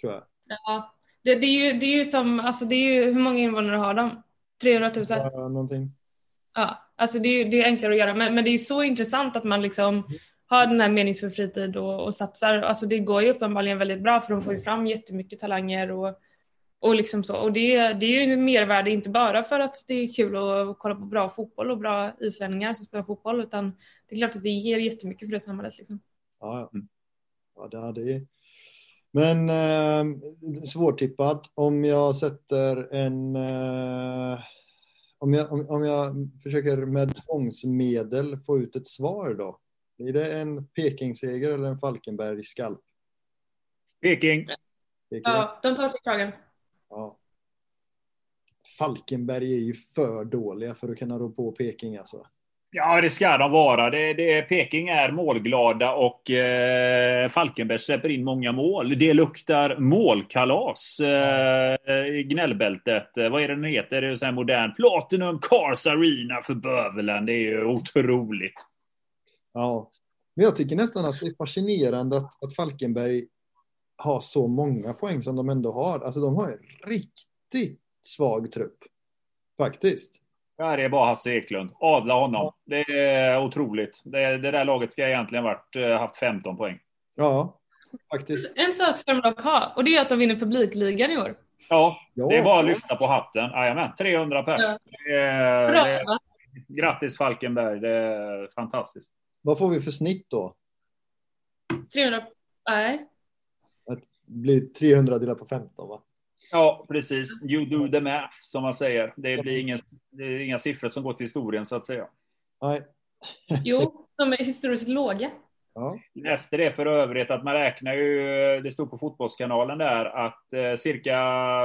tror jag.
Ja. Det, det, är ju, det är ju som, alltså det är ju, hur många invånare har de? 300 000?
Ja, någonting.
Ja, alltså det, är det är enklare att göra, men, men det är ju så intressant att man liksom har den här meningsfull fritid och, och satsar. Alltså det går ju uppenbarligen väldigt bra för de får ju fram jättemycket talanger och, och liksom så. Och det, det är ju mervärde inte bara för att det är kul att kolla på bra fotboll och bra islänningar som spelar fotboll, utan det är klart att det ger jättemycket för det samhället. Liksom.
Ja, ja.
Mm.
Ja det hade ju. Men eh, svårtippat. Om jag sätter en... Eh, om, jag, om, om jag försöker med tvångsmedel få ut ett svar då. Är det en Pekingseger eller en Falkenberg-skalp?
Peking.
Peking?
Ja, de tar sig kragen.
Ja. Falkenberg är ju för dåliga för att kunna rå på Peking alltså.
Ja, det ska de vara. Det, det, Peking är målglada och eh, Falkenberg släpper in många mål. Det luktar målkalas eh, i gnällbältet. Vad är det den heter? Det är så här modern Platinum Cars Arena för bövelen. Det är ju otroligt.
Ja. Men jag tycker nästan att det är fascinerande att, att Falkenberg har så många poäng som de ändå har. Alltså de har en riktigt svag trupp. Faktiskt.
Ja, det är bara Hasse Eklund. Adla honom. Det är otroligt. Det, det där laget ska egentligen varit, eh, haft 15 poäng.
Ja, faktiskt.
En sak ska de ha och det är att de vinner publikligan i år.
Ja,
Ja.
det är bara att lyfta på hatten. Jajamän, 300 pers.
Ja.
Det är,
Bra,
det är, grattis Falkenberg, det är fantastiskt.
Vad får vi för snitt då?
300, nej.
Det blir 300 delat på 15 va?
Ja, precis. You do the math, som man säger. Det blir ingen, det är inga siffror som går till historien, så att säga.
Nej.
Jo, de är historiskt låga.
Ja.
Läste det för övrigt att man räknar ju, det stod på Fotbollskanalen där, att eh, cirka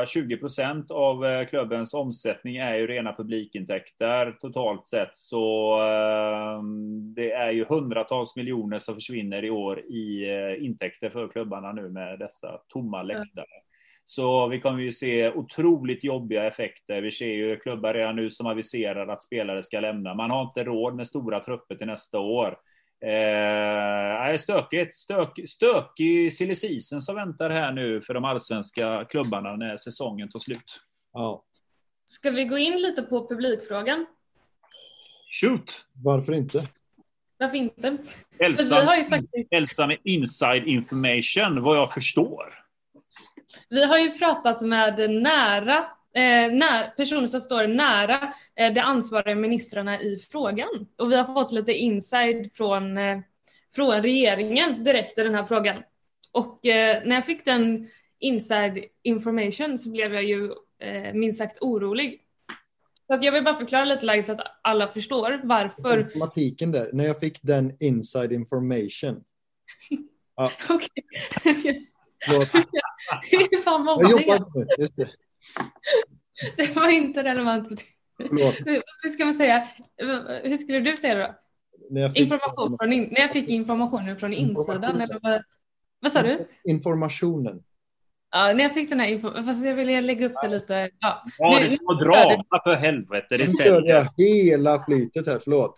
20 procent av eh, klubbens omsättning är ju rena publikintäkter totalt sett. Så eh, det är ju hundratals miljoner som försvinner i år i eh, intäkter för klubbarna nu med dessa tomma läktare. Så vi kommer ju se otroligt jobbiga effekter. Vi ser ju klubbar redan nu som aviserar att spelare ska lämna. Man har inte råd med stora trupper till nästa år. Eh, stökigt. Stök, stökig silly season som väntar här nu för de allsvenska klubbarna när säsongen tar slut.
ja.
Ska vi gå in lite på publikfrågan?
Shoot! Varför
inte? Varför inte?
Elsa,
vi har ju faktiskt
Elsa med inside information, vad jag förstår.
Vi har ju pratat med nära, eh, när, personer som står nära eh, de ansvariga ministrarna i frågan. Och vi har fått lite inside från, eh, från regeringen direkt i den här frågan. Och eh, när jag fick den inside information så blev jag ju eh, minst sagt orolig. Så att jag vill bara förklara lite läget så att alla förstår varför.
Matematiken där. När jag fick den inside information. Ja,
Okej.
förlåt.
Är fan
Jag
mobbning.
jobbar inte nu. Just det.
Det var inte relevant. Hur ska man säga? Hur skulle du säga det då?
När jag fick
Information från in, när jag fick informationen från insidan eller vad, vad sa du?
informationen.
Ja, när jag fick den här info, fast jag ville lägga upp det lite. Ja.
Ja, det ska vara drama för helvete. Det säljer.
jag hela flytet här, förlåt.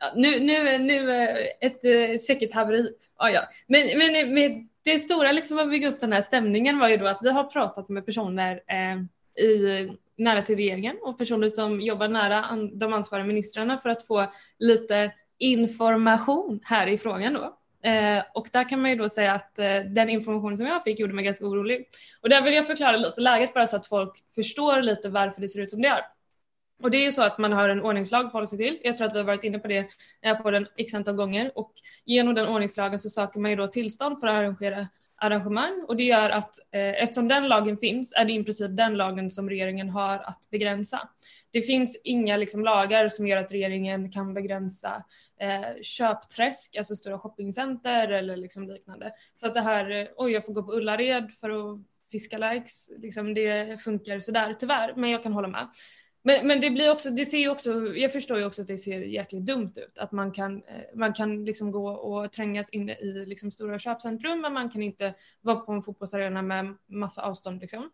Ja, nu, nu, nu eh, ett eh, säkert haveri. Ja, ja. Men, men med det stora liksom att bygga upp den här stämningen var ju då att vi har pratat med personer eh, i, nära till regeringen och personer som jobbar nära an, de ansvariga ministrarna för att få lite information här i frågan då. Eh, och där kan man ju då säga att eh, den information som jag fick gjorde mig ganska orolig. Och där vill jag förklara lite läget bara så att folk förstår lite varför det ser ut som det gör. Och det är ju så att man har en ordningslag att förhålla sig till. Jag tror att vi har varit inne på det eh, på den x antal gånger och genom den ordningslagen så söker man ju då tillstånd för att arrangera arrangemang och det gör att eh, eftersom den lagen finns är det i princip den lagen som regeringen har att begränsa. Det finns inga liksom, lagar som gör att regeringen kan begränsa eh, köpträsk, alltså stora shoppingcenter eller liksom liknande. Så att det här, eh, oj jag får gå på Ullared för att fiska likes, liksom, det funkar sådär tyvärr, men jag kan hålla med. Men, men det blir också, det ser ju också, jag förstår ju också att det ser jäkligt dumt ut. Att man kan, eh, man kan liksom gå och trängas inne i liksom stora köpcentrum men man kan inte vara på en fotbollsarena med massa avstånd. Liksom.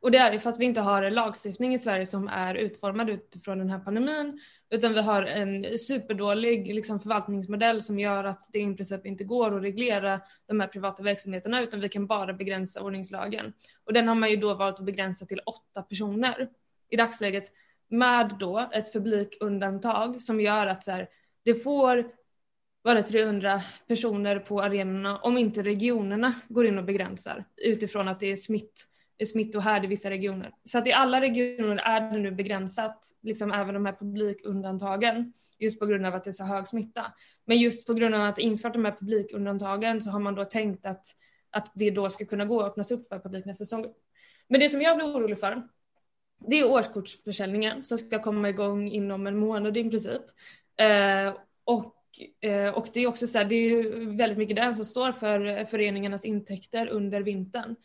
Och det är ju för att vi inte har en lagstiftning i Sverige som är utformad utifrån den här pandemin. Utan vi har en superdålig liksom, förvaltningsmodell som gör att det i princip inte går att reglera de här privata verksamheterna utan vi kan bara begränsa ordningslagen. Och den har man ju då valt att begränsa till åtta personer i dagsläget med då ett publikundantag som gör att så här, det får vara 300 personer på arenorna om inte regionerna går in och begränsar utifrån att det är smitt smittohärd i vissa regioner. Så att i alla regioner är det nu begränsat, liksom även de här publikundantagen, just på grund av att det är så hög smitta. Men just på grund av att infört de här publikundantagen så har man då tänkt att, att det då ska kunna gå att öppnas upp för publik nästa säsong. Men det som jag blir orolig för, det är årskortsförsäljningen som ska komma igång inom en månad i princip. Eh, och, eh, och det är också så här, det är väldigt mycket den som står för föreningarnas intäkter under vintern.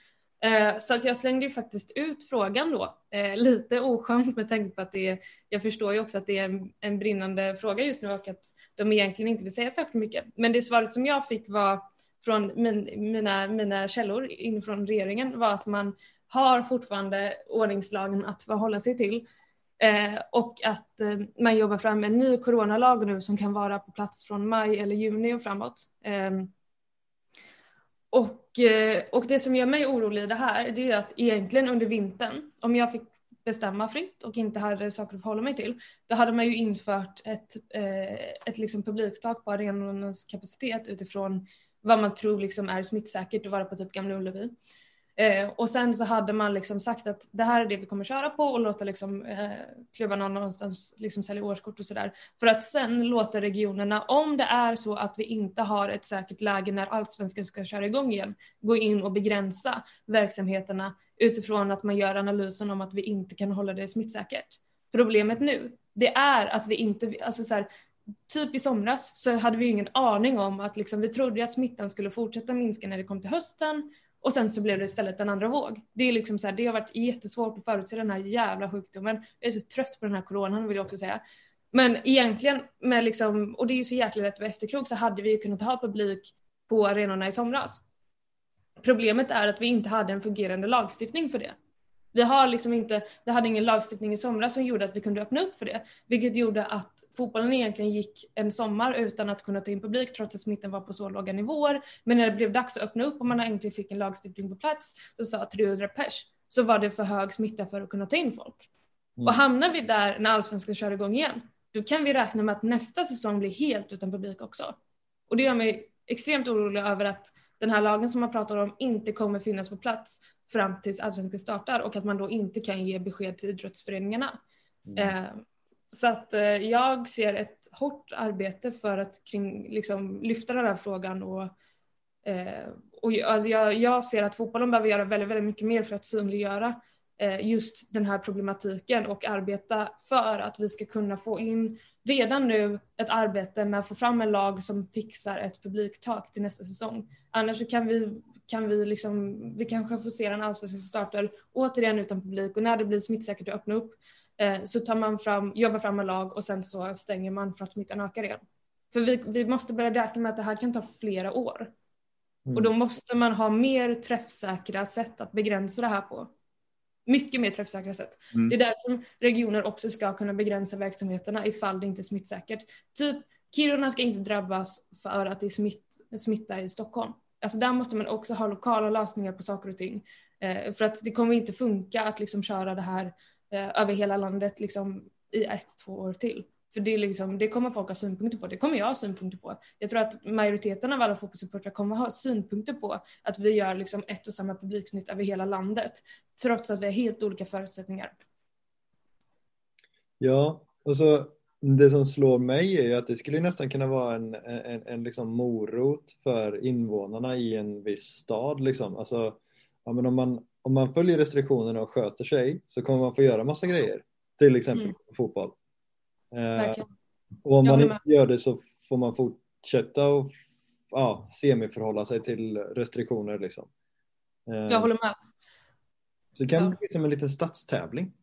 Eh, så att jag slängde ju faktiskt ut frågan då, eh, lite oskönt med tanke på att det är, jag förstår ju också att det är en, en brinnande fråga just nu och att de egentligen inte vill säga särskilt mycket. Men det svaret som jag fick var från min, mina, mina källor inifrån regeringen var att man har fortfarande ordningslagen att förhålla sig till. Eh, och att eh, man jobbar fram en ny coronalag nu som kan vara på plats från maj eller juni och framåt. Eh, och, eh, och det som gör mig orolig i det här det är att egentligen under vintern, om jag fick bestämma fritt och inte hade saker att förhålla mig till, då hade man ju infört ett, eh, ett liksom publiktak på arenornas kapacitet utifrån vad man tror liksom är smittsäkert att vara på typ Gamla Ullevi. Eh, och sen så hade man liksom sagt att det här är det vi kommer köra på och låta liksom, eh, klubbarna någonstans liksom sälja årskort och sådär. För att sen låta regionerna, om det är så att vi inte har ett säkert läge när allsvenskan ska köra igång igen, gå in och begränsa verksamheterna utifrån att man gör analysen om att vi inte kan hålla det smittsäkert. Problemet nu, det är att vi inte, alltså så här, typ i somras så hade vi ingen aning om att liksom, vi trodde att smittan skulle fortsätta minska när det kom till hösten och sen så blev det istället en andra våg. Det är liksom så här, det har varit jättesvårt att förutse den här jävla sjukdomen. Jag är så trött på den här coronan vill jag också säga. Men egentligen med liksom, och det är ju så jäkla lätt att vara efterklok, så hade vi ju kunnat ha publik på arenorna i somras. Problemet är att vi inte hade en fungerande lagstiftning för det. Vi, har liksom inte, vi hade ingen lagstiftning i somras som gjorde att vi kunde öppna upp för det, vilket gjorde att fotbollen egentligen gick en sommar utan att kunna ta in publik trots att smittan var på så låga nivåer. Men när det blev dags att öppna upp och man äntligen fick en lagstiftning på plats så sa 300 pers så var det för hög smitta för att kunna ta in folk. Mm. Och hamnar vi där när allsvenskan kör igång igen, då kan vi räkna med att nästa säsong blir helt utan publik också. Och det gör mig extremt orolig över att den här lagen som man pratar om inte kommer finnas på plats fram tills allsvenskan startar och att man då inte kan ge besked till idrottsföreningarna. Mm. Eh, så att eh, jag ser ett hårt arbete för att kring, liksom, lyfta den här frågan och, eh, och alltså jag, jag, ser att fotbollen behöver göra väldigt, väldigt mycket mer för att synliggöra just den här problematiken och arbeta för att vi ska kunna få in redan nu ett arbete med att få fram en lag som fixar ett publiktak till nästa säsong. Annars kan vi kan vi liksom, vi kanske får se en allsvensk som startar återigen utan publik och när det blir smittsäkert att öppna upp eh, så tar man fram, jobbar fram en lag och sen så stänger man för att smittan ökar igen. För vi, vi måste börja räkna med att det här kan ta flera år. Mm. Och då måste man ha mer träffsäkra sätt att begränsa det här på. Mycket mer träffsäkra sätt. Mm. Det är därför regioner också ska kunna begränsa verksamheterna ifall det inte är smittsäkert. Typ Kiruna ska inte drabbas för att det är smitt, smitta i Stockholm. Alltså där måste man också ha lokala lösningar på saker och ting. Eh, för att det kommer inte funka att liksom köra det här eh, över hela landet liksom i ett, två år till. För det, är liksom, det kommer folk ha synpunkter på, det kommer jag ha synpunkter på. Jag tror att majoriteten av alla fotbollssupportrar kommer ha synpunkter på att vi gör liksom ett och samma publiksnitt över hela landet. Trots att vi har helt olika förutsättningar.
Ja, och så det som slår mig är ju att det skulle nästan kunna vara en, en, en liksom morot för invånarna i en viss stad. Liksom. Alltså, ja, men om, man, om man följer restriktionerna och sköter sig så kommer man få göra massa grejer. Till exempel mm. fotboll. Eh, och om man inte gör det så får man fortsätta och ja, semiförhålla sig till restriktioner. Liksom.
Eh, Jag håller med.
Så det kan ja. bli som en liten stadstävling.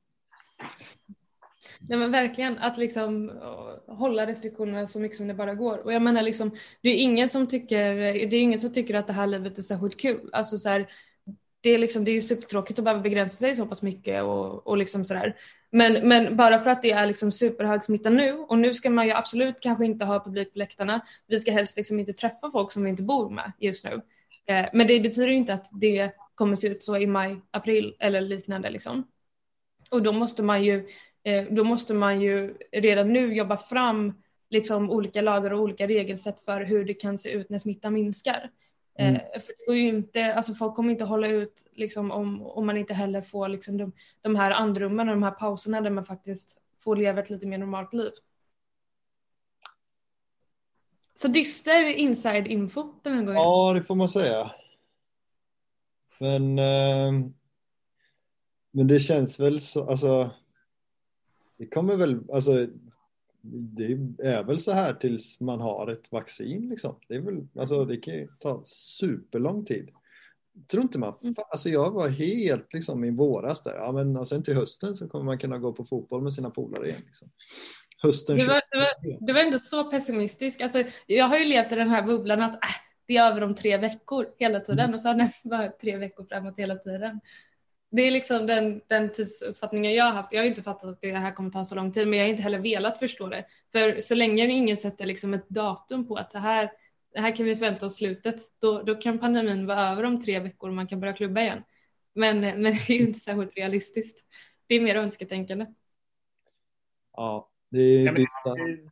Nej men verkligen att liksom eh, hålla restriktionerna så mycket som det bara går. Och jag menar liksom, det är ingen som tycker, det är ingen som tycker att det här livet är särskilt kul. Alltså så här, det är liksom, det är supertråkigt att behöva begränsa sig så pass mycket och, och liksom sådär. Men, men bara för att det är liksom superhög smitta nu och nu ska man ju absolut kanske inte ha publik på läktarna. Vi ska helst liksom inte träffa folk som vi inte bor med just nu. Eh, men det betyder inte att det kommer se ut så i maj, april eller liknande liksom. Och då måste man ju då måste man ju redan nu jobba fram liksom olika lagar och olika regelsätt för hur det kan se ut när smittan minskar. Eh, mm. för det går ju inte, alltså folk kommer inte hålla ut liksom, om, om man inte heller får liksom, de, de här andrummen och de här pauserna där man faktiskt får leva ett lite mer normalt liv. Så dyster inside info den här gången.
Ja, det får man säga. Men, eh, men det känns väl så, alltså det kommer väl, alltså det är väl så här tills man har ett vaccin liksom. Det är väl, alltså det kan ju ta superlång tid. Tror inte man, mm. alltså jag var helt liksom i våras där, ja men sen till hösten så kommer man kunna gå på fotboll med sina polare igen. Liksom.
Hösten du var, du, var, du var ändå så pessimistisk. Alltså, jag har ju levt i den här bubblan att äh, det är över om tre veckor hela tiden mm. och så har det bara tre veckor framåt hela tiden. Det är liksom den, den tidsuppfattningen jag har haft. Jag har inte fattat att det här kommer ta så lång tid, men jag har inte heller velat förstå det. För så länge ingen sätter liksom ett datum på att det här, det här kan vi förvänta oss slutet, då, då kan pandemin vara över om tre veckor och man kan börja klubba igen. Men, men det är ju inte särskilt realistiskt. Det är mer önsketänkande.
Ja, det
Ja, men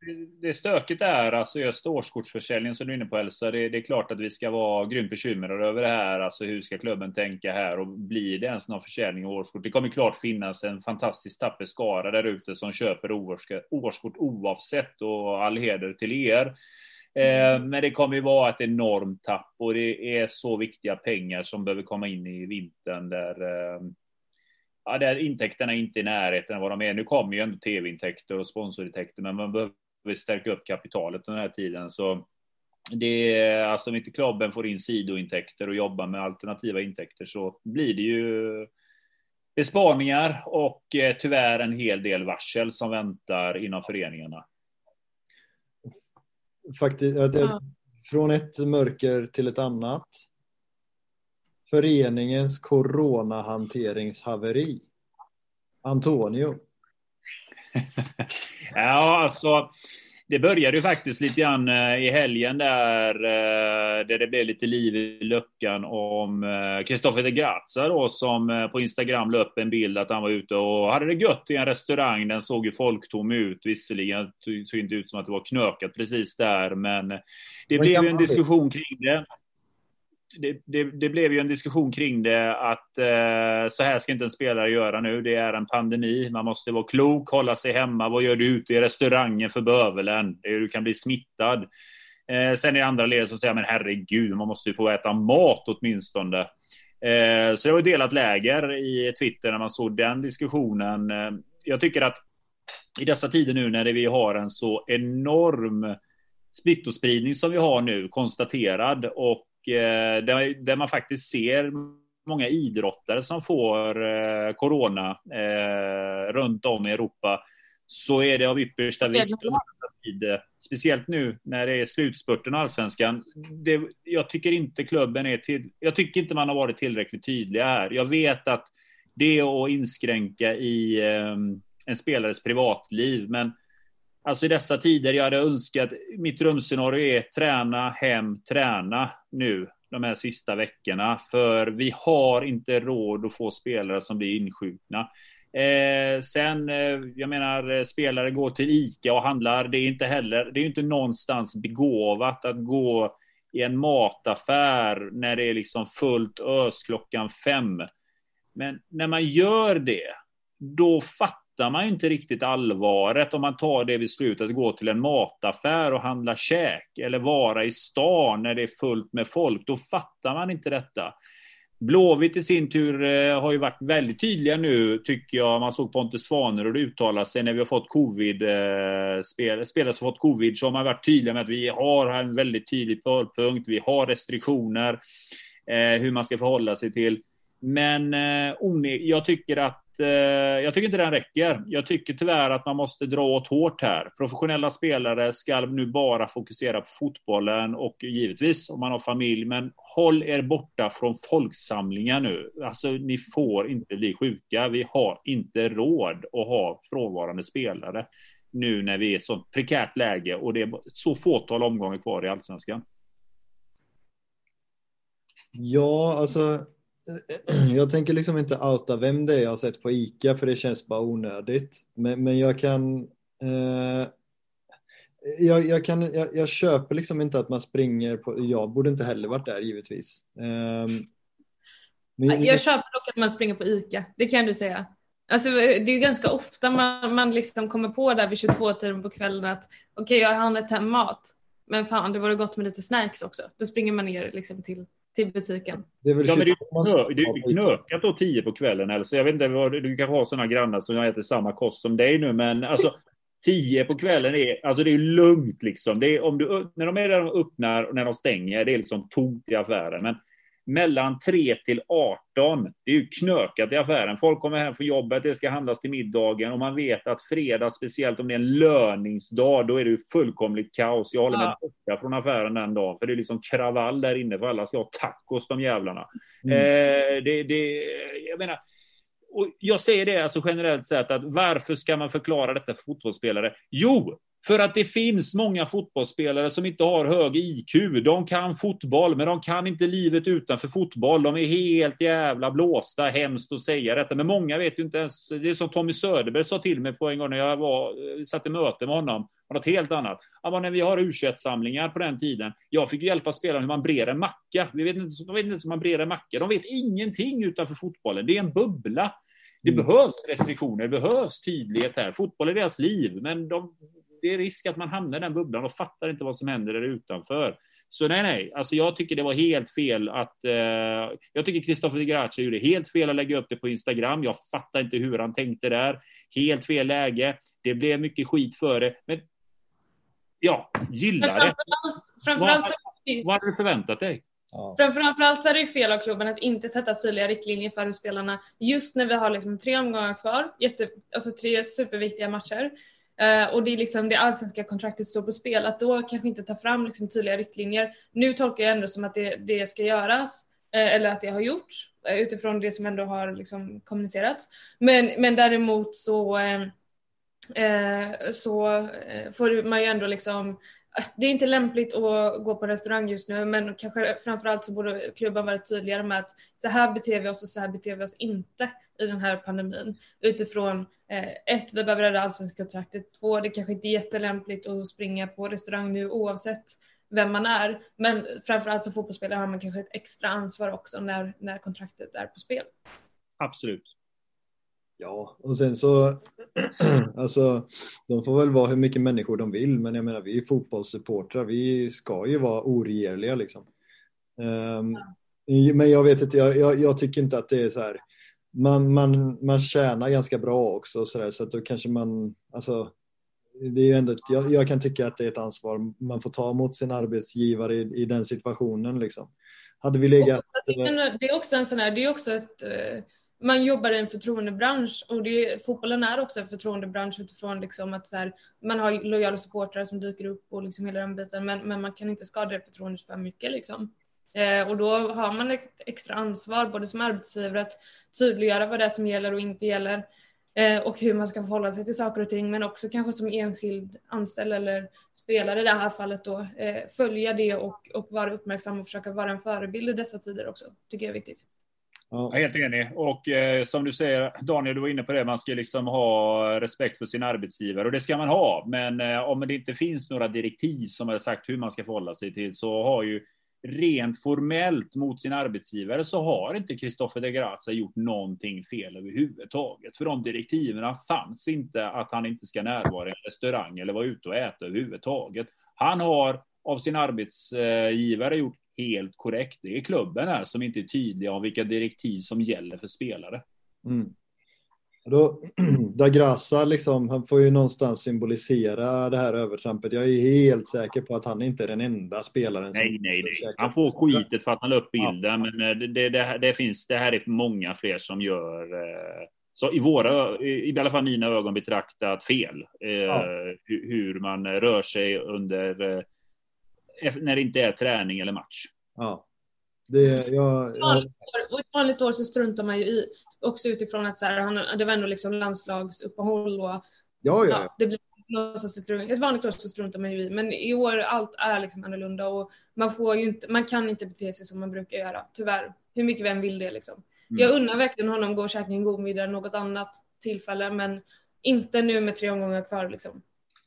det, det, stöket är alltså just årskortsförsäljningen som du är inne på Elsa. Det, det är klart att vi ska vara grymt bekymrade över det här. Alltså hur ska klubben tänka här och blir det ens någon försäljning av årskort? Det kommer klart finnas en fantastisk tapper skara där ute som köper årskort oavsett och all heder till er. Eh, men det kommer ju vara ett enormt tapp och det är så viktiga pengar som behöver komma in i vintern där eh, ja, där intäkterna inte är i närheten av vad de är. Nu kommer ju ändå tv-intäkter och sponsorintäkter, men man behöver stärka upp kapitalet den här tiden. Så det är alltså om inte klubben får in sidointäkter och jobbar med alternativa intäkter så blir det ju besparingar och eh, tyvärr en hel del varsel som väntar inom föreningarna.
Faktiskt, ja. från ett mörker till ett annat föreningens coronahanteringshaveri. Antonio.
ja, alltså. Det började ju faktiskt lite grann eh, i helgen där, eh, där det blev lite liv i luckan om Kristoffer eh, de Grazia då som på Instagram la upp en bild att han var ute och hade det gött i en restaurang. Den såg ju folktom ut visserligen. Det såg inte ut som att det var knökat precis där, men det blev ju en diskussion kring det det, det, det, blev ju en diskussion kring det att eh, så här ska inte en spelare göra nu. Det är en pandemi. Man måste vara klok, hålla sig hemma. Vad gör du ute i restaurangen för bövelen? Du kan bli smittad. Eh, sen i andra led så säger men herregud, man måste ju få äta mat åtminstone. Eh, så det var delat läger i Twitter när man såg den diskussionen. Eh, jag tycker att i dessa tider nu när vi har en så enorm smittospridning som vi har nu konstaterad och Eh, där, där man faktiskt ser många idrottare som får eh, corona eh, runt om i Europa så är det av yppersta vikt. Speciellt nu när det är slutspurten av allsvenskan. Det, jag tycker inte klubben är till, Jag tycker inte man har varit tillräckligt tydliga här. Jag vet att det är att inskränka i eh, en spelares privatliv, men Alltså i dessa tider, jag hade önskat, mitt drömscenario är träna, hem, träna nu de här sista veckorna. För vi har inte råd att få spelare som blir insjukna. Eh, sen, eh, jag menar, eh, spelare går till ICA och handlar. Det är inte heller, det är inte någonstans begåvat att gå i en mataffär när det är liksom fullt ös klockan fem. Men när man gör det, då fattar fattar man ju inte riktigt allvaret om man tar det beslutet att gå till en mataffär och handla käk eller vara i stan när det är fullt med folk. Då fattar man inte detta. Blåvitt i sin tur eh, har ju varit väldigt tydliga nu, tycker jag. Man såg Pontus Svanerud uttala sig när vi har fått covid, eh, spel, spelare som fått covid, så har man varit tydliga med att vi har en väldigt tydlig förpunkt. vi har restriktioner, eh, hur man ska förhålla sig till. Men eh, jag tycker att Eh, jag tycker inte den räcker. Jag tycker tyvärr att man måste dra åt hårt här. Professionella spelare ska nu bara fokusera på fotbollen och givetvis om man har familj, men håll er borta från folksamlingar nu. Alltså, ni får inte bli sjuka. Vi har inte råd att ha frånvarande spelare nu när vi är i ett sånt prekärt läge och det är så fåtal omgångar kvar i allsvenskan.
Ja, alltså jag tänker liksom inte outa vem det är jag har sett på ICA för det känns bara onödigt. Men, men jag kan eh, jag, jag, kan, jag, jag, köper liksom inte att man springer på, jag borde inte heller varit där givetvis. Eh,
men, jag köper dock att man springer på ICA, det kan du säga. Alltså, det är ganska ofta man, man liksom kommer på där vid 22-tiden på kvällen att okej, okay, jag har handlat hem mat, men fan, det vore gott med lite snacks också. Då springer man ner liksom till till butiken.
Det är väl ja, men det är ju knökat då tio på kvällen. Alltså, jag vet inte, du kanske har sådana grannar som äter samma kost som dig nu, men alltså tio på kvällen är, alltså det är lugnt liksom. Det är, om du, när de är där de öppnar och när de stänger, det är liksom tomt i affären. Men mellan 3 till 18. Det är ju knökat i affären. Folk kommer hem från jobbet, det ska handlas till middagen och man vet att fredag, speciellt om det är en löningsdag, då är det ju fullkomligt kaos. Jag håller mig borta från affären den dagen, för det är liksom kravall där inne för alla ska ha tacos, de jävlarna. Mm. Eh, det, det, jag menar, och jag säger det alltså generellt sett att varför ska man förklara detta för fotbollsspelare? Jo, För att det finns många fotbollsspelare som inte har hög IQ. De kan fotboll, men de kan inte livet utanför fotboll. De är helt jävla blåsta. Hemskt att säga detta, men många vet ju inte ens. Det är som Tommy Söderberg sa till mig på en gång när jag var, satt i möte med honom. Och något helt annat. Ja, när vi har u samlingar på den tiden. Jag fick hjälpa spelarna hur man brer en macka. Vi vet inte, de vet inte hur man brer en macka. De vet ingenting utanför fotbollen. Det är en bubbla. Det mm. behövs restriktioner, det behövs tydlighet här. Fotboll är deras liv, men de, det är risk att man hamnar i den bubblan och fattar inte vad som händer där utanför. Så nej, nej, alltså jag tycker det var helt fel att... Eh, jag tycker Kristoffer de Gracia gjorde helt fel att lägga upp det på Instagram. Jag fattar inte hur han tänkte där. Helt fel läge. Det blev mycket skit för det. Men ja, gillar det. Framförallt, vad, vad hade du förväntat dig?
Ja. Framförallt så är det ju fel av klubben att inte sätta tydliga riktlinjer för hur spelarna, just när vi har liksom tre omgångar kvar, jätte, alltså tre superviktiga matcher, Eh, och det är liksom det allsvenska kontraktet står på spel, att då kanske inte ta fram liksom tydliga riktlinjer. Nu tolkar jag ändå som att det, det ska göras, uh, eller att det har gjorts, uh, utifrån det som ändå har liksom kommunicerats. Men, men däremot så, så får man ju ändå liksom det är inte lämpligt att gå på restaurang just nu, men kanske framförallt så borde klubban vara tydligare med att så här beter vi oss och så här beter vi oss inte i den här pandemin. Utifrån ett, vi behöver rädda allsvenska kontraktet. Två, det kanske inte är jättelämpligt att springa på restaurang nu oavsett vem man är. Men framförallt som fotbollsspelare har man kanske ett extra ansvar också när, när kontraktet är på spel.
Absolut.
Ja, och sen så, alltså, de får väl vara hur mycket människor de vill, men jag menar, vi är fotbollssupportrar, vi ska ju vara oregerliga liksom. Um, men jag vet inte, jag, jag, jag, tycker inte att det är så här, man, man, man tjänar ganska bra också så, där, så att då kanske man, alltså, det är ju ändå, jag, jag, kan tycka att det är ett ansvar man får ta mot sin arbetsgivare i, i den situationen liksom. Hade vi legat...
Det är också en sån här, det är också ett eh, man jobbar i en förtroendebransch och det, fotbollen är också en förtroendebransch utifrån liksom att så här, man har lojala supportrar som dyker upp och liksom hela den biten men, men man kan inte skada det förtroendet för mycket liksom. Eh, och då har man ett extra ansvar både som arbetsgivare att tydliggöra vad det är som gäller och inte gäller eh, och hur man ska förhålla sig till saker och ting men också kanske som enskild anställd eller spelare i det här fallet då eh, följa det och, och vara uppmärksam och försöka vara en förebild i dessa tider också tycker jag är viktigt.
Ja. Helt enig. Och eh, som du säger, Daniel, du var inne på det, man ska liksom ha respekt för sin arbetsgivare och det ska man ha. Men eh, om det inte finns några direktiv som har sagt hur man ska förhålla sig till så har ju rent formellt mot sin arbetsgivare så har inte Christoffer de Grazia gjort någonting fel överhuvudtaget. För de direktiven fanns inte att han inte ska närvara i en restaurang eller vara ute och äta överhuvudtaget. Han har av sin arbetsgivare gjort helt korrekt. Det är klubben här som inte är tydliga om vilka direktiv som gäller för spelare. Mm.
Då, Dagrassa, liksom, han får ju någonstans symbolisera det här övertrampet. Jag är helt säker på att han inte är den enda spelaren
nej, som... Nej, nej, Han får skitet för att han la upp bilden, ja. men eh, det, det, det, finns, det här är många fler som gör eh, så i våra, i alla fall mina ögon betraktat fel. Eh, ja. Hur man rör sig under när det inte är träning eller match.
Ja. Det, jag, jag...
Och ett vanligt år så struntar man ju i, också utifrån att så här, han, det var ändå liksom landslagsuppehåll och
ja, ja. ja
det blir ett vanligt år så struntar man ju i, men i år allt är liksom annorlunda och man får ju inte, man kan inte bete sig som man brukar göra, tyvärr. Hur mycket vem vill det liksom. Mm. Jag unnar verkligen honom gå och käka en god middag något annat tillfälle, men inte nu med tre omgångar kvar liksom.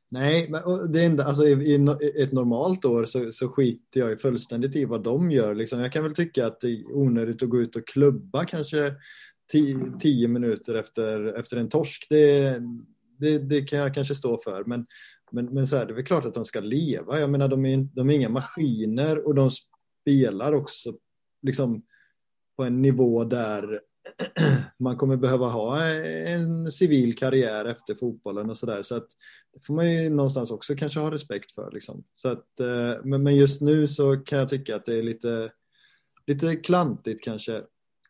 Nej, men det enda, alltså, i, i ett normalt år så, så skiter jag fullständigt i vad de gör. Liksom. Jag kan väl tycka att det är onödigt att gå ut och klubba kanske tio, tio minuter efter, efter en torsk. Det, det, det, kan jag kanske stå för. Men, men, men så här, det är väl klart att de ska leva. Jag menar, de är, de är inga maskiner och de spelar också liksom, på en nivå där man kommer behöva ha en civil karriär efter fotbollen och sådär. Så att det får man ju någonstans också kanske ha respekt för. Liksom. Så att, eh, men just nu så kan jag tycka att det är lite, lite klantigt kanske.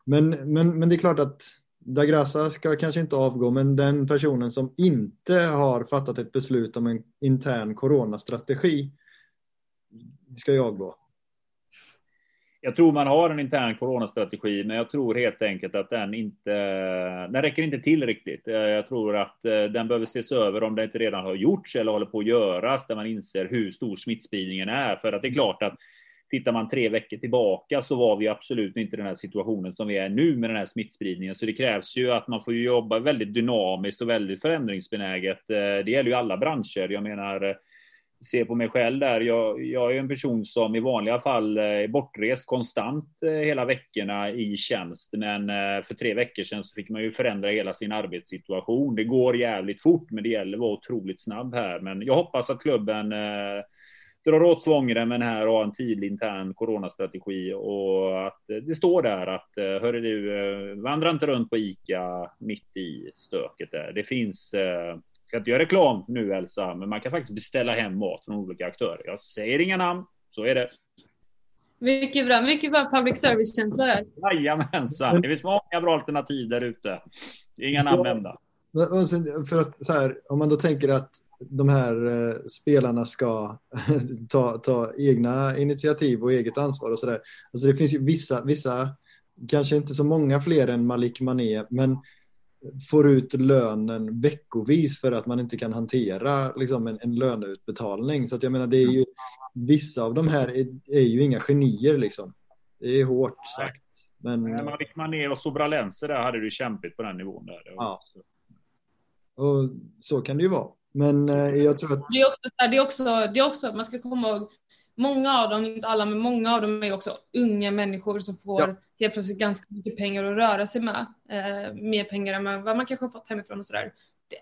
Men, men, men det är klart att Dagrassa ska kanske inte avgå, men den personen som inte har fattat ett beslut om en intern coronastrategi ska ju avgå.
jag tror man har en intern coronastrategi, men jag tror helt enkelt att den inte, den räcker inte till riktigt. Jag tror att eh, den behöver ses över om det inte redan har gjorts eller håller på att göras, där man inser hur stor smittspridningen är. För att det är klart att tittar man tre veckor tillbaka så var vi absolut inte i den här situationen som vi är nu med den här smittspridningen. Så det krävs ju att man får jobba väldigt dynamiskt och väldigt förändringsbenäget. Eh, det gäller ju alla branscher. Jag menar, eh, se på mig själv där. Jag, jag är en person som i vanliga fall eh, är bortrest konstant hela veckorna i tjänst. Men för tre veckor sedan så fick man ju förändra hela sin arbetssituation. Det går jävligt fort, men det gäller att vara otroligt snabb här. Men jag hoppas att klubben drar åt svångremmen här och har en tydlig intern coronastrategi och att det står där att hörru du, vandra inte runt på ICA mitt i stöket där. Det finns ska inte göra reklam nu Elsa, men man kan faktiskt beställa hem mat från olika aktörer. Jag säger inga namn, så är det.
Mycket bra, mycket bra public service-känsla där.
Jajamensan, det finns många bra alternativ där ute. Inga namn nämnda.
För att så här, om man då tänker att de här eh, spelarna ska ta, ta egna initiativ och eget ansvar och sådär. Alltså det finns ju vissa, vissa, kanske inte så många fler än Malik Mané, men får ut lönen veckovis för att man inte kan hantera liksom, en, en löneutbetalning. Så att jag menar, det är ju, vissa av de här är, är ju inga genier liksom. Det är hårt sagt. Men...
Men man fick man ner och Sobralense där hade du kämpigt på den nivån där.
Ja. Och så kan det ju vara. Men eh, jag tror att...
Det är, också, det, är också, det är också, man ska komma ihåg, många av dem, inte alla, men många av dem är också unga människor som får ja. helt plötsligt ganska mycket pengar att röra sig med. Eh, mer pengar än vad man kanske har fått hemifrån och sådär. Det,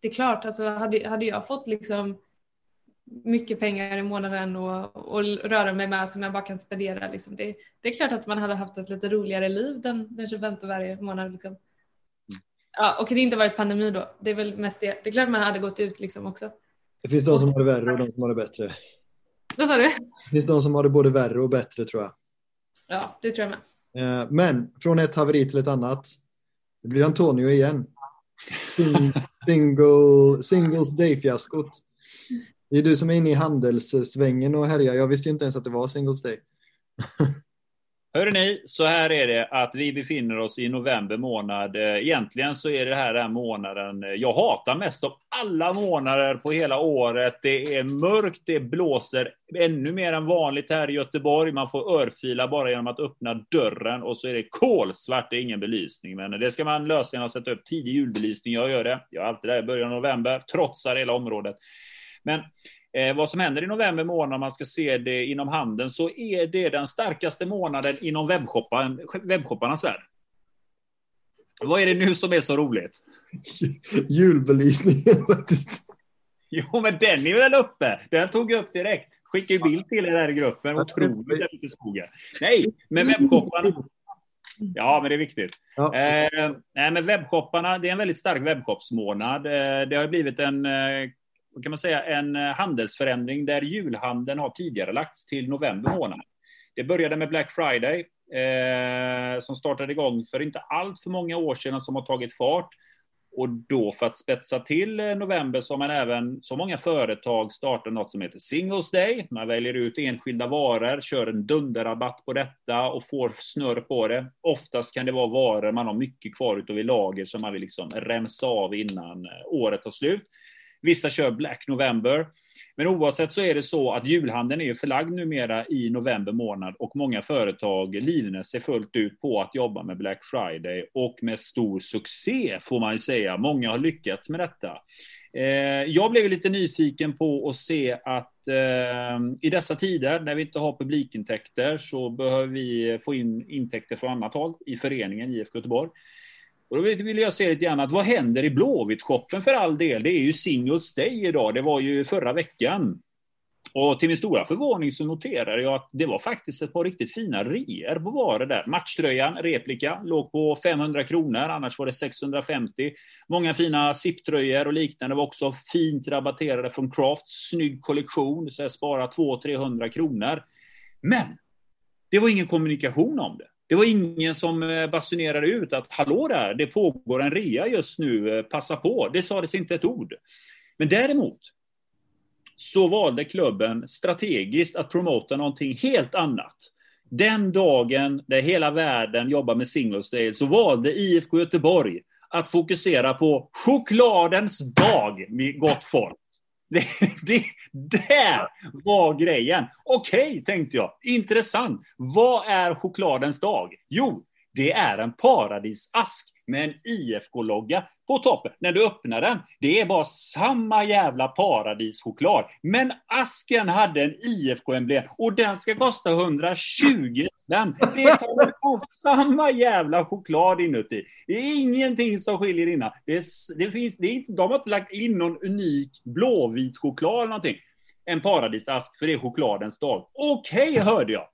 det är klart, alltså, hade, hade jag fått liksom mycket pengar i månaden och, och röra mig med som jag bara kan spendera. Liksom. Det, det, är klart att man hade haft ett lite roligare liv den, den 25 varje månad. Liksom. Ja, och det inte varit pandemi då. Det är väl mest det. Det är klart man hade gått ut liksom också.
Det finns de som har det värre och de som har det bättre.
Vad sa du?
Det finns de som har det både värre och bättre tror jag.
Ja, det tror jag
med. Eh, men från ett haveri till ett annat. Det blir Antonio igen. Single, singles day-fiaskot. Det är du som är inne i handelssvängen och härjar. Jag visste inte ens att det var Singles Day.
Hör ni, så här är det att vi befinner oss i november månad. Eh, egentligen så är det här den månaden eh, jag hatar mest av alla månader på hela året. Det är mörkt, det blåser ännu mer än vanligt här i Göteborg. Man får örfila bara genom att öppna dörren och så är det kolsvart, det är ingen belysning. Men det ska man lösa genom att sätta upp tidig julbelysning. Jag gör det. Jag är alltid där i början av november, trotsar hela området. Men Eh, vad som händer i november månad, om man ska se det inom handeln, så är det den starkaste månaden inom webbshoppan, webbshopparnas värld. Vad är det nu som är så roligt?
Julbelysningen faktiskt.
Jo, men den är väl uppe? Den tog jag upp direkt. Skickade bild till er där i gruppen. Otroligt ute i skogen. Nej, men webbshopparna. Ja, men det är viktigt. Ja. Eh, nej, men webbshopparna, det är en väldigt stark webbshopsmånad. Eh, det har blivit en eh, kan man säga, en eh, handelsförändring där julhandeln har tidigare lagts till november månad. Det började med Black Friday eh, som startade igång för inte allt för många år sedan som har tagit fart. Och då för att spetsa till eh, november så har man även, så många företag startat något som heter Singles Day. Man väljer ut enskilda varor, kör en dunderrabatt på detta och får snurr på det. Oftast kan det vara varor man har mycket kvar utav i lager som man vill liksom remsa av innan eh, året tar slut. Vissa kör Black November. Men oavsett så är det så att julhandeln är förlagd numera i november månad och många företag livnär sig fullt ut på att jobba med Black Friday och med stor succé får man ju säga. Många har lyckats med detta. Eh, jag blev lite nyfiken på att se att eh, i dessa tider när vi inte har publikintäkter så behöver vi få in intäkter från annat håll i föreningen IFK Göteborg. Och då vill jag se lite grann att vad händer i Blåvitt-shoppen för all del? Det är ju Singles Day idag. Det var ju förra veckan. Och till min stora förvåning så noterade jag att det var faktiskt ett par riktigt fina reor på varor där. Matchtröjan, replika, låg på 500 kronor, annars var det 650. Många fina SIP-tröjor och liknande var också fint rabatterade från Craft. Snygg kollektion, så jag sparade 200-300 kronor. Men det var ingen kommunikation om det. Det var ingen som eh, basunerade ut att hallå där, det pågår en rea just nu, eh, passa på. Det sades inte ett ord. Men däremot så valde klubben strategiskt att promota någonting helt annat. Den dagen där hela världen jobbar med singles day så valde IFK Göteborg att fokusera på chokladens dag, med gott folk. Det, det, där var grejen. Okej, okay, tänkte jag. Intressant. Vad är chokladens dag? Jo, det är en paradisask med en IFK-logga på toppen. När du öppnar den, det är bara samma jävla paradischoklad. Men asken hade en IFK-emblem och den ska kosta 120 spänn. Det är samma jävla choklad inuti. Det är ingenting som skiljer innan. Det, är, det finns, det är inte, de har inte lagt in någon unik blåvit choklad eller någonting. En paradisask, för det är chokladens dag. Okej, okay, hörde jag.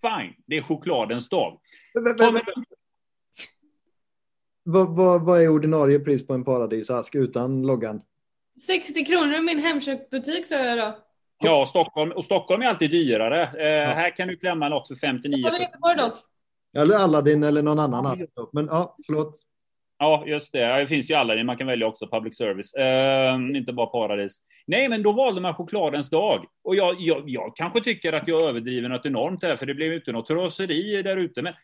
Fine, det är chokladens dag. Men, men, men,
vad, vad, vad är ordinarie pris på en paradisask utan loggan?
60 kronor i min Hemköpbutik sa jag då.
Ja, Stockholm, och Stockholm är alltid dyrare. Eh, ja. Här kan du klämma något för 59. Ja,
Göteborg dock.
Eller Aladdin eller någon annan. Alltså. Men ja, förlåt.
Ja, just det. Det finns ju Aladdin. Man kan välja också public service. Eh, inte bara Paradis. Nej, men då valde man chokladens dag. Och jag, jag, jag kanske tycker att jag överdriver något enormt här, för det blev inte något traseri där ute. Men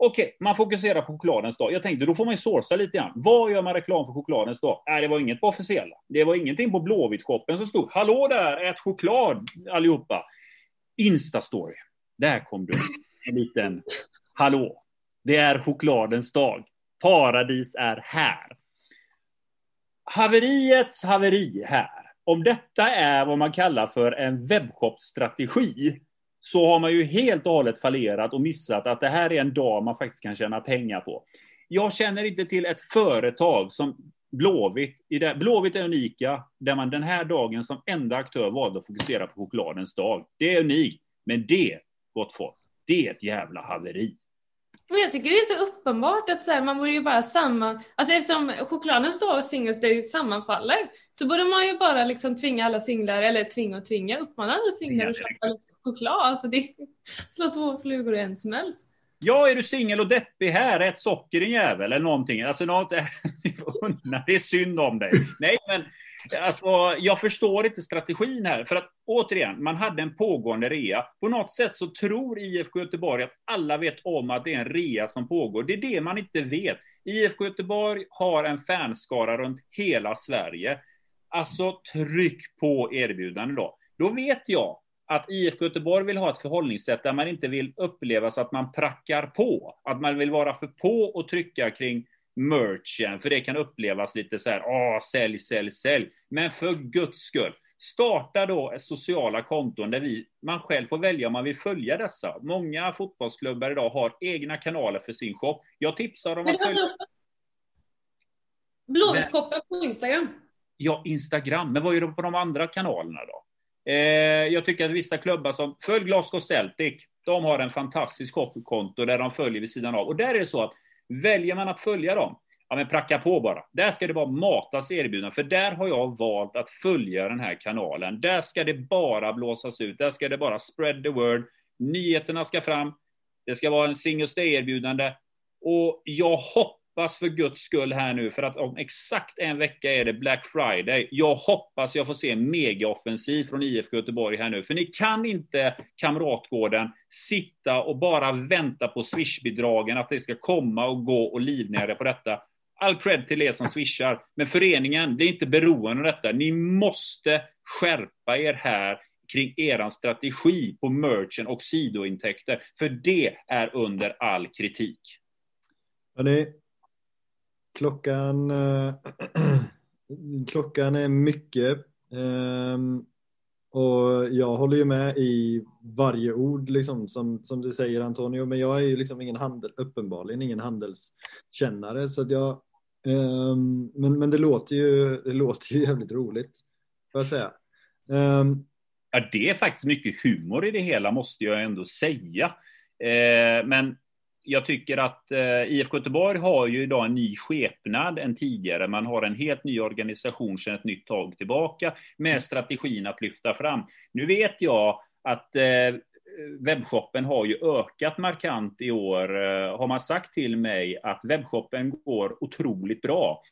Okej, okay, man fokuserar på chokladens dag. Jag tänkte, då får man ju sourca lite grann. Vad gör man reklam för chokladens dag? Nej, det var inget på officiella. Det var ingenting på Blåvitt-shoppen som stod, hallå där, ät choklad allihopa. Instastory. Där kom du. En liten, hallå. Det är chokladens dag. Paradis är här. Haveriets haveri här. Om detta är vad man kallar för en webbshopstrategi så har man ju helt och hållet fallerat och missat att det här är en dag man faktiskt kan tjäna pengar på. Jag känner inte till ett företag som Blåvitt, Blåvitt är unika, där man den här dagen som enda aktör valde att fokusera på chokladens dag. Det är unikt, men det, gott folk, det är ett jävla haveri.
Men jag tycker det är så uppenbart att så här, man borde ju bara samman... Alltså eftersom chokladens dag och Singles Day sammanfaller så borde man ju bara liksom tvinga alla singlar, eller tvinga och tvinga, uppmana alla singlar att köpa choklad. Alltså det slår två flugor i en smäll.
Ja, är du singel och deppig här, ät socker din jävel eller någonting. Alltså något, det är synd om dig. Nej, men alltså, jag förstår inte strategin här. För att återigen, man hade en pågående rea. På något sätt så tror IFK Göteborg att alla vet om att det är en rea som pågår. Det är det man inte vet. IFK Göteborg har en fanskara runt hela Sverige. Alltså tryck på erbjudande då. Då vet jag att IFK Göteborg vill ha ett förhållningssätt där man inte vill upplevas att man prackar på. Att man vill vara för på och trycka kring merchen, för det kan upplevas lite så här, åh, sälj, sälj, sälj. Men för guds skull, starta då sociala konton där vi, man själv får välja om man vill följa dessa. Många fotbollsklubbar idag har egna kanaler för sin shop. Jag tipsar om att följa...
Blåvitt-shoppen på Instagram.
Ja, Instagram. Men vad är det på de andra kanalerna då? Eh, jag tycker att vissa klubbar som, följ Glasgow Celtic, de har en fantastisk konto där de följer vid sidan av. Och där är det så att väljer man att följa dem, ja men pracka på bara. Där ska det bara matas erbjudanden, för där har jag valt att följa den här kanalen. Där ska det bara blåsas ut, där ska det bara spread the word. Nyheterna ska fram, det ska vara en single stay-erbjudande. Och jag hoppas hoppas för guds skull här nu, för att om exakt en vecka är det Black Friday. Jag hoppas jag får se en megaoffensiv från IFK Göteborg här nu, för ni kan inte, Kamratgården, sitta och bara vänta på swishbidragen, att det ska komma och gå och livnära på detta. All cred till er som swishar, men föreningen blir inte beroende av detta. Ni måste skärpa er här kring er strategi på merchen och sidointäkter, för det är under all kritik.
Hörrni, Klockan, äh, klockan är mycket. Ehm, och jag håller ju med i varje ord liksom, som, som du säger Antonio, men jag är ju liksom ingen handel, uppenbarligen ingen handelskännare. Så att jag, ähm, men, men det låter ju, det låter ju jävligt roligt, får jag säga. Ähm,
ja, det är faktiskt mycket humor i det hela, måste jag ändå säga. Eh, men jag tycker att eh, IFK Göteborg har ju idag en ny skepnad än tidigare. Man har en helt ny organisation sedan ett nytt tag tillbaka med strategin att lyfta fram. Nu vet jag att eh, webbshoppen har ju ökat markant i år, eh, har man sagt till mig att webbshoppen går otroligt bra.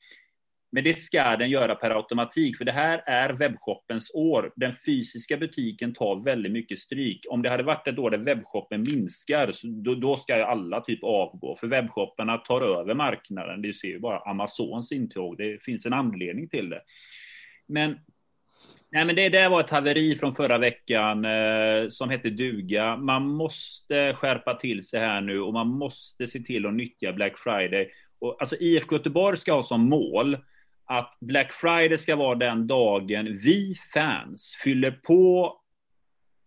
Men det ska den göra per automatik, för det här är webbshoppens år. Den fysiska butiken tar väldigt mycket stryk. Om det hade varit ett år där webbshoppen minskar, då, då ska ju alla typ avgå, för webbshopparna tar över marknaden. Det ser ju bara Amazons intåg, det finns en anledning till det. Men Nej, men det där var ett haveri från förra veckan eh, som hette duga. Man måste skärpa till sig här nu och man måste se till att nyttja Black Friday. Och, alltså IFK Göteborg ska ha som mål att Black Friday ska vara den dagen vi fans fyller på,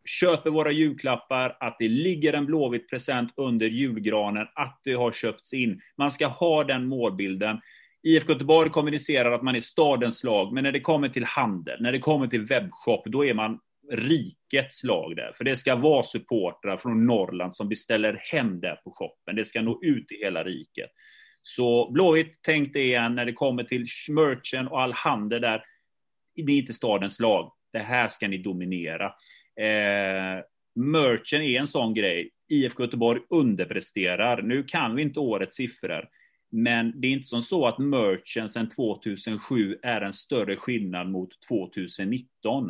köper våra julklappar, att det ligger en blåvit present under julgranen, att det har köpts in. Man ska ha den målbilden. IFK Göteborg kommunicerar att man är stadens lag, men när det kommer till handel, när det kommer till webbshop, då är man rikets lag där. För det ska vara supportrar från Norrland som beställer hem det på shoppen. Det ska nå ut i hela riket. Så Blåvitt, tänk det igen när det kommer till merchen och all handel där. Det är inte stadens lag. Det här ska ni dominera. Eh, merchen är en sån grej. IFK Göteborg underpresterar. Nu kan vi inte årets siffror. Men det är inte som så att merchen sedan 2007 är en större skillnad mot 2019.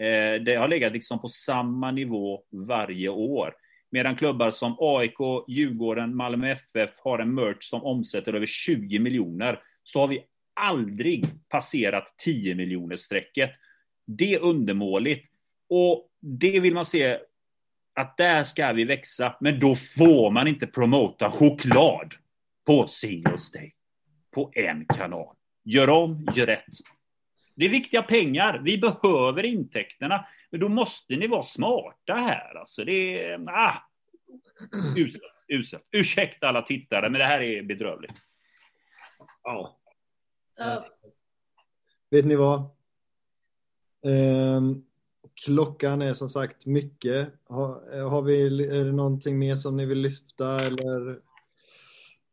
Eh, det har legat liksom på samma nivå varje år. Medan klubbar som AIK, Djurgården, Malmö FF har en merch som omsätter över 20 miljoner, så har vi aldrig passerat 10 miljoner strecket. Det är undermåligt. Och det vill man se att där ska vi växa, men då får man inte promota choklad på Singles Day på en kanal. Gör om, gör rätt. Det är viktiga pengar. Vi behöver intäkterna. Men då måste ni vara smarta här. Alltså det är... Ah, uselt, uselt. Ursäkta alla tittare, men det här är bedrövligt.
Ja. Uh. Vet ni vad? Um, klockan är som sagt mycket. Har, har vi, är det någonting mer som ni vill lyfta eller?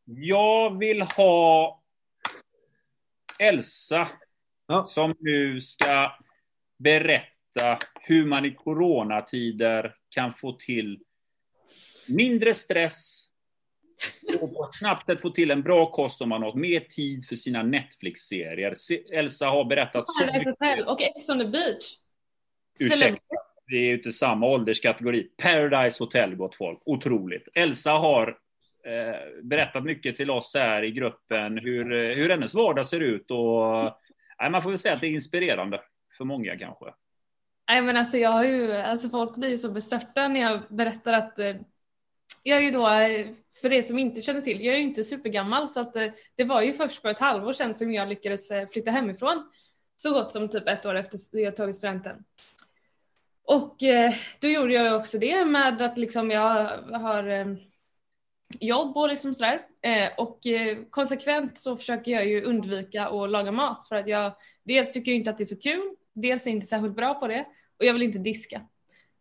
Jag vill ha Elsa ja. som nu ska berätta hur man i coronatider kan få till mindre stress och på ett snabbt sätt få till en bra kost om man har mer tid för sina Netflix-serier. Elsa har berättat
så mycket. Och Ex on the beach.
Ursäkta, vi är ju inte samma ålderskategori. Paradise Hotel, gott folk. Otroligt. Elsa har eh, berättat mycket till oss här i gruppen hur, hur hennes vardag ser ut och nej, man får väl säga att det är inspirerande för många kanske.
Nej men alltså jag har ju, alltså folk blir så bestörta när jag berättar att eh, jag är ju då, eh, för det som inte känner till, jag är ju inte supergammal så att eh, det var ju först för ett halvår sedan som jag lyckades eh, flytta hemifrån. Så gott som typ ett år efter jag tagit studenten. Och eh, då gjorde jag också det med att liksom jag har jobb och liksom sådär. Eh, och eh, konsekvent så försöker jag ju undvika att laga mat för att jag dels tycker inte att det är så kul, dels är jag inte särskilt bra på det och jag vill inte diska.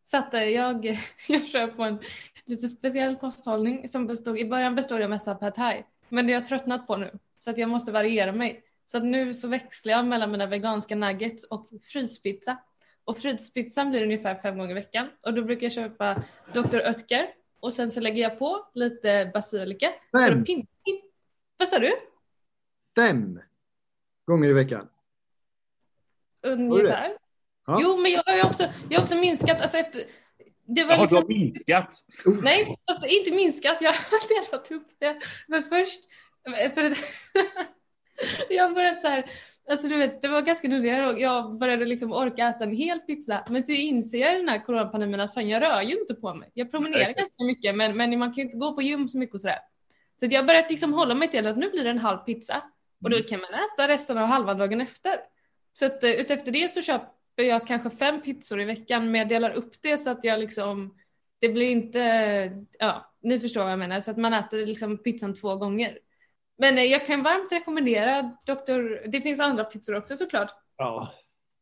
Så att eh, jag, jag kör på en lite speciell kosthållning som bestod, i början bestod jag mest av pad thai. Men det har jag tröttnat på nu så att jag måste variera mig. Så att nu så växlar jag mellan mina veganska nuggets och fryspizza. Och fryspizzan blir ungefär fem gånger i veckan och då brukar jag köpa Dr. Oetker och sen så lägger jag på lite basilika.
Fem?
Vad sa du?
Fem gånger i veckan.
Ungefär. Ja. Jo, men jag har också, jag har också minskat. Alltså efter,
det var Jaha, liksom... du har minskat?
Nej, fast inte minskat. Jag har delat upp det. Men först... För jag började så här... Alltså du vet, det var ganska nyligen jag började liksom orka äta en hel pizza. Men så inser jag i den här coronapandemin att fan, jag rör ju inte på mig. Jag promenerar Nej. ganska mycket, men, men man kan ju inte gå på gym så mycket och sådär. Så jag började liksom hålla mig till att nu blir det en halv pizza. Och då mm. kan man äta resten av halva dagen efter. Så att eh, utefter det så köper jag kanske fem pizzor i veckan, men jag delar upp det så att jag liksom, det blir inte, ja, ni förstår vad jag menar, så att man äter liksom pizzan två gånger. Men eh, jag kan varmt rekommendera Dr. Det finns andra pizzor också såklart.
Ja.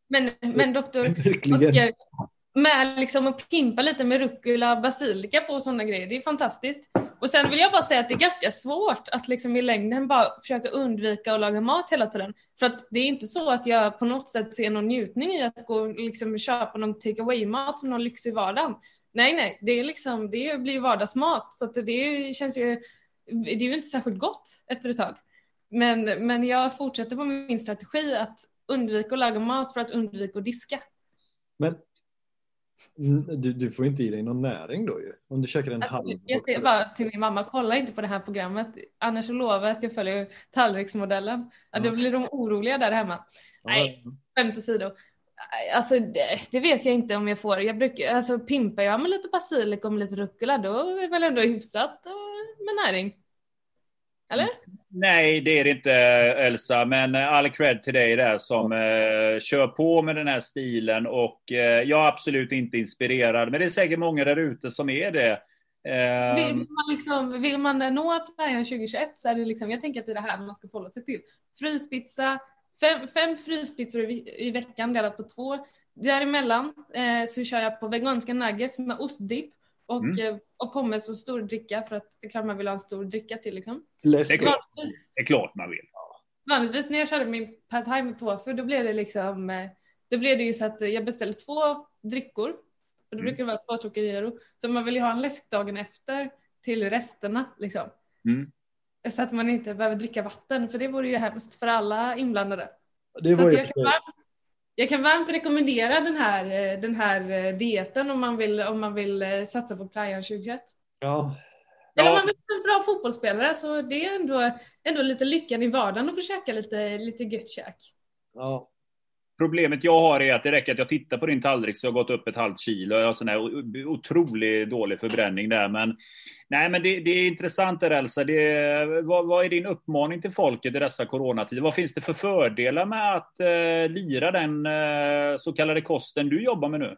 Men, men Dr. Verkligen med liksom att pimpa lite med rucola, basilika på och sådana grejer. Det är fantastiskt. Och sen vill jag bara säga att det är ganska svårt att liksom i längden bara försöka undvika att laga mat hela tiden. För att det är inte så att jag på något sätt ser någon njutning i att gå och liksom köpa någon take away-mat som någon lyx i vardagen. Nej, nej, det är liksom, det blir vardagsmat så att det känns ju, det är ju inte särskilt gott efter ett tag. Men, men jag fortsätter på min strategi att undvika att laga mat för att undvika att diska.
Men du, du får inte i dig någon näring då ju. Om du käkar en
alltså,
halv.
Jag säger bara till min mamma, kolla inte på det här programmet. Annars lovar jag att jag följer tallriksmodellen. Ja, då blir de oroliga där hemma. Nej, skämt åsido. Alltså det, det, vet jag inte om jag får. Jag brukar, alltså pimpar jag med lite basilika och med lite rucola då är det väl ändå hyfsat med näring. Eller?
Nej, det är det inte Elsa, men eh, all cred till dig där som eh, kör på med den här stilen och eh, jag är absolut inte inspirerad, men det är säkert många där ute som är det.
Vill, man liksom, vill man nå playan 2021 så är det liksom, jag tänker att det är det här man ska förhålla sig till. Fryspizza, fem, fem fryspizzor i, i veckan delat på två. Däremellan eh, så kör jag på veganska nuggets med ostdipp och, mm. Eh, och pommes och stor dricka för att det är klart man vill ha en stor dricka till liksom.
Det är, klart, det är klart man vill.
Vanligtvis när jag körde min pad thai med tofu då blev det liksom eh, då blev det ju så att jag beställde två drickor och då mm. brukar det vara två Trocadero för man vill ju ha en läsk dagen efter till resterna liksom. Mm. Så att man inte behöver dricka vatten för det vore ju hemskt för alla inblandade.
Det var ju
jag kan varmt rekommendera den här, eh, den här eh, dieten om man vill, om man vill eh, satsa på Playan 2021.
Ja.
Eller om man vill vara en bra fotbollsspelare så det är ändå, ändå lite lyckan i vardagen att käka lite, lite gött käk.
Ja.
Problemet jag har är att det räcker att jag tittar på din tallrik så jag har gått upp ett halvt kilo. Jag har sån här otroligt dålig förbränning där. Men, nej, men det, det är intressant där Elsa. Det, vad, vad, är din uppmaning till folket i dessa coronatider? Vad finns det för fördelar med att eh, lira den eh, så kallade kosten du jobbar med nu?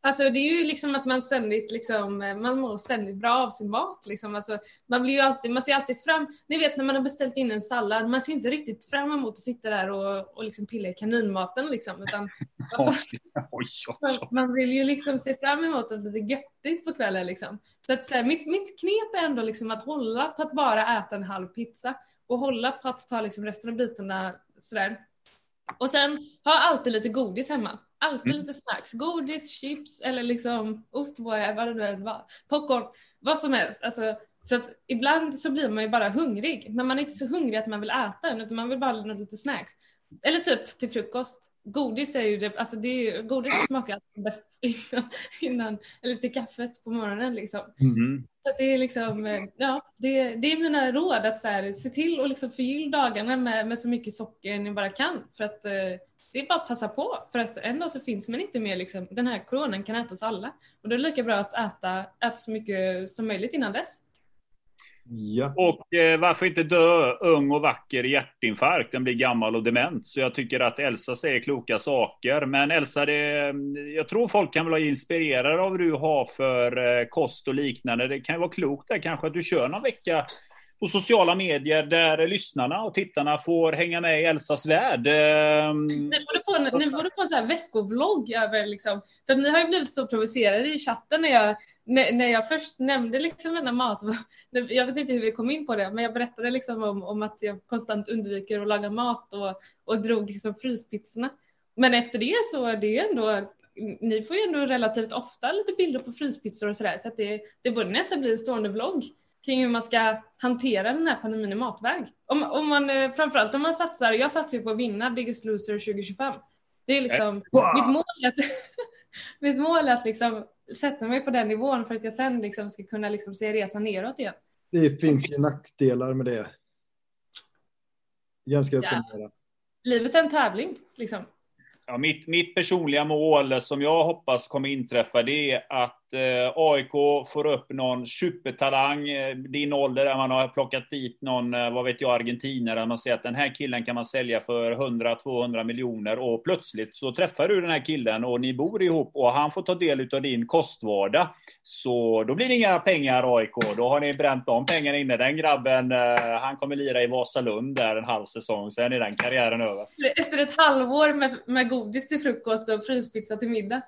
Alltså det är ju liksom att man ständigt liksom, man mår ständigt bra av sin mat liksom. Alltså, man blir ju alltid, man ser alltid fram, ni vet när man har beställt in en sallad, man ser inte riktigt fram emot att sitta där och, och liksom pilla i kaninmaten liksom, utan man, man vill ju liksom se fram emot att det är göttigt på kvällen liksom. Så att så här, mitt, mitt knep är ändå liksom att hålla på att bara äta en halv pizza och hålla på att ta liksom resten av bitarna sådär. Och sen ha alltid lite godis hemma. Alltid mm. lite snacks. Godis, chips eller liksom ostbågar, vad det nu än var. Popcorn, vad som helst. Alltså, för att ibland så blir man ju bara hungrig, men man är inte så hungrig att man vill äta den, utan man vill bara ha lite snacks. Eller typ till frukost. Godis är ju det, alltså det är, godis smakar bäst innan, innan, eller till kaffet på morgonen liksom. Mm. Så det är liksom, eh, ja, det, det är mina råd att så här, se till och liksom förgylla dagarna med, med så mycket socker ni bara kan för att eh, det är bara att passa på för att en dag så finns man inte mer liksom, den här coronan kan ätas alla och då är det lika bra att äta, äta så mycket som möjligt innan dess.
Ja.
Och eh, varför inte dö ung och vacker i hjärtinfarkt? Den blir gammal och dement. Så jag tycker att Elsa säger kloka saker. Men Elsa, det, jag tror folk kan bli inspirerade av vad du har för eh, kost och liknande. Det kan ju vara klokt där kanske att du kör någon vecka på sociala medier där lyssnarna och tittarna får hänga med i Elsas värld.
Ehm, ni borde få, ni borde få en sån här veckovlogg över liksom, för ni har ju blivit så provocerade i chatten när jag, när, när jag först nämnde liksom denna mat. Jag vet inte hur vi kom in på det, men jag berättade liksom om, om att jag konstant undviker att laga mat och, och drog liksom fryspizzorna. Men efter det så är det ändå ni får ju ändå relativt ofta lite bilder på fryspizzor och sådär så att det, det borde nästan bli en stående vlogg kring hur man ska hantera den här pandemin i matväg. Om, om man, eh, framförallt om man satsar, jag satsar ju på att vinna Biggest Loser 2025. Det är liksom, wow. mitt mål är att, mitt mål är att liksom sätta mig på den nivån för att jag sen liksom ska kunna liksom se resan neråt igen.
Det finns ju nackdelar med det. Ganska uppenbara. Ja.
Livet är en tävling liksom.
Ja, mitt, mitt personliga mål som jag hoppas kommer inträffa det är att eh, AIK eh, får upp någon supertalang, eh, din ålder där man har plockat dit någon, eh, vad vet jag, argentinare, där man säger att den här killen kan man sälja för 100-200 miljoner och plötsligt så träffar du den här killen och ni bor ihop och han får ta del av din kostvardag. Så då blir det inga pengar AIK, då har ni bränt de pengarna inne. Den grabben, eh, han kommer lira i Vasalund där en halv säsong, sen är den karriären över.
Efter ett halvår med, med godis till frukost och fryspizza till middag.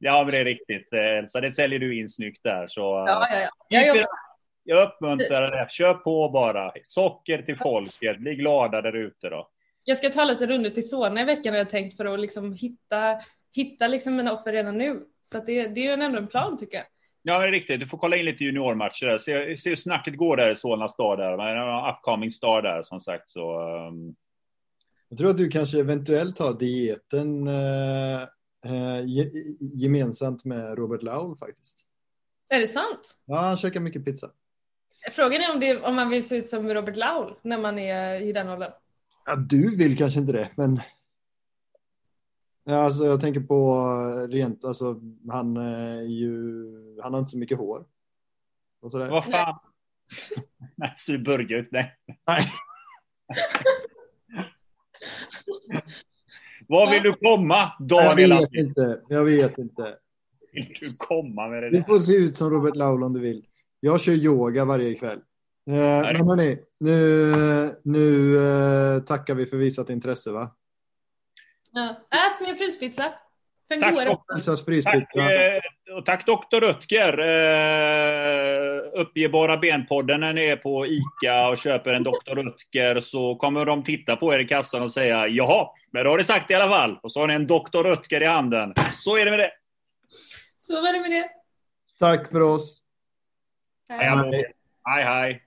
Ja, men det är riktigt. Så det säljer du in snyggt där. Så,
ja, ja, ja. Jag,
jag, jag uppmuntrar det. Kör på bara. Socker till folket. Bli glada där ute då.
Jag ska ta lite runder till Solna i veckan har jag tänkt för att liksom hitta, hitta liksom mina offer redan nu. Så det, det är ju ändå en plan tycker jag.
Ja, men riktigt. Du får kolla in lite juniormatcher där. Se, se hur snacket går där i Solna stad. Där. Man är en upcoming star där, som sagt. Så, um...
Jag tror att du kanske eventuellt har dieten eh, eh, gemensamt med Robert Laul faktiskt.
Är det sant?
Ja, han käkar mycket pizza.
Frågan är om, det, om man vill se ut som Robert Laul när man är i den åldern.
Ja, du vill kanske inte det, men Ja, alltså jag tänker på rent, alltså han är ju, han har inte så mycket hår.
Och sådär. Vad fan? Nej, så du börjar ut, nej.
Nej.
Var vill du komma, Daniel?
Jag vet inte, jag vet inte.
Vill du komma med det
där? Du får se ut som Robert Laul om du vill. Jag kör yoga varje kväll. Eh, men hörni, nu, nu eh, tackar vi för visat intresse va?
Ja. Ät min fryspizza.
Tack, tack, eh, och tack doktor Rutger. Eh, uppgebara benpodden när ni är på ICA och köper en doktor Rutger så kommer de titta på er i kassan och säga jaha, men då har ni sagt i alla fall. Och så har ni en doktor Rutger i handen. Så är det med det.
Så var det med det.
Tack för oss.
Hej, hej. hej, hej.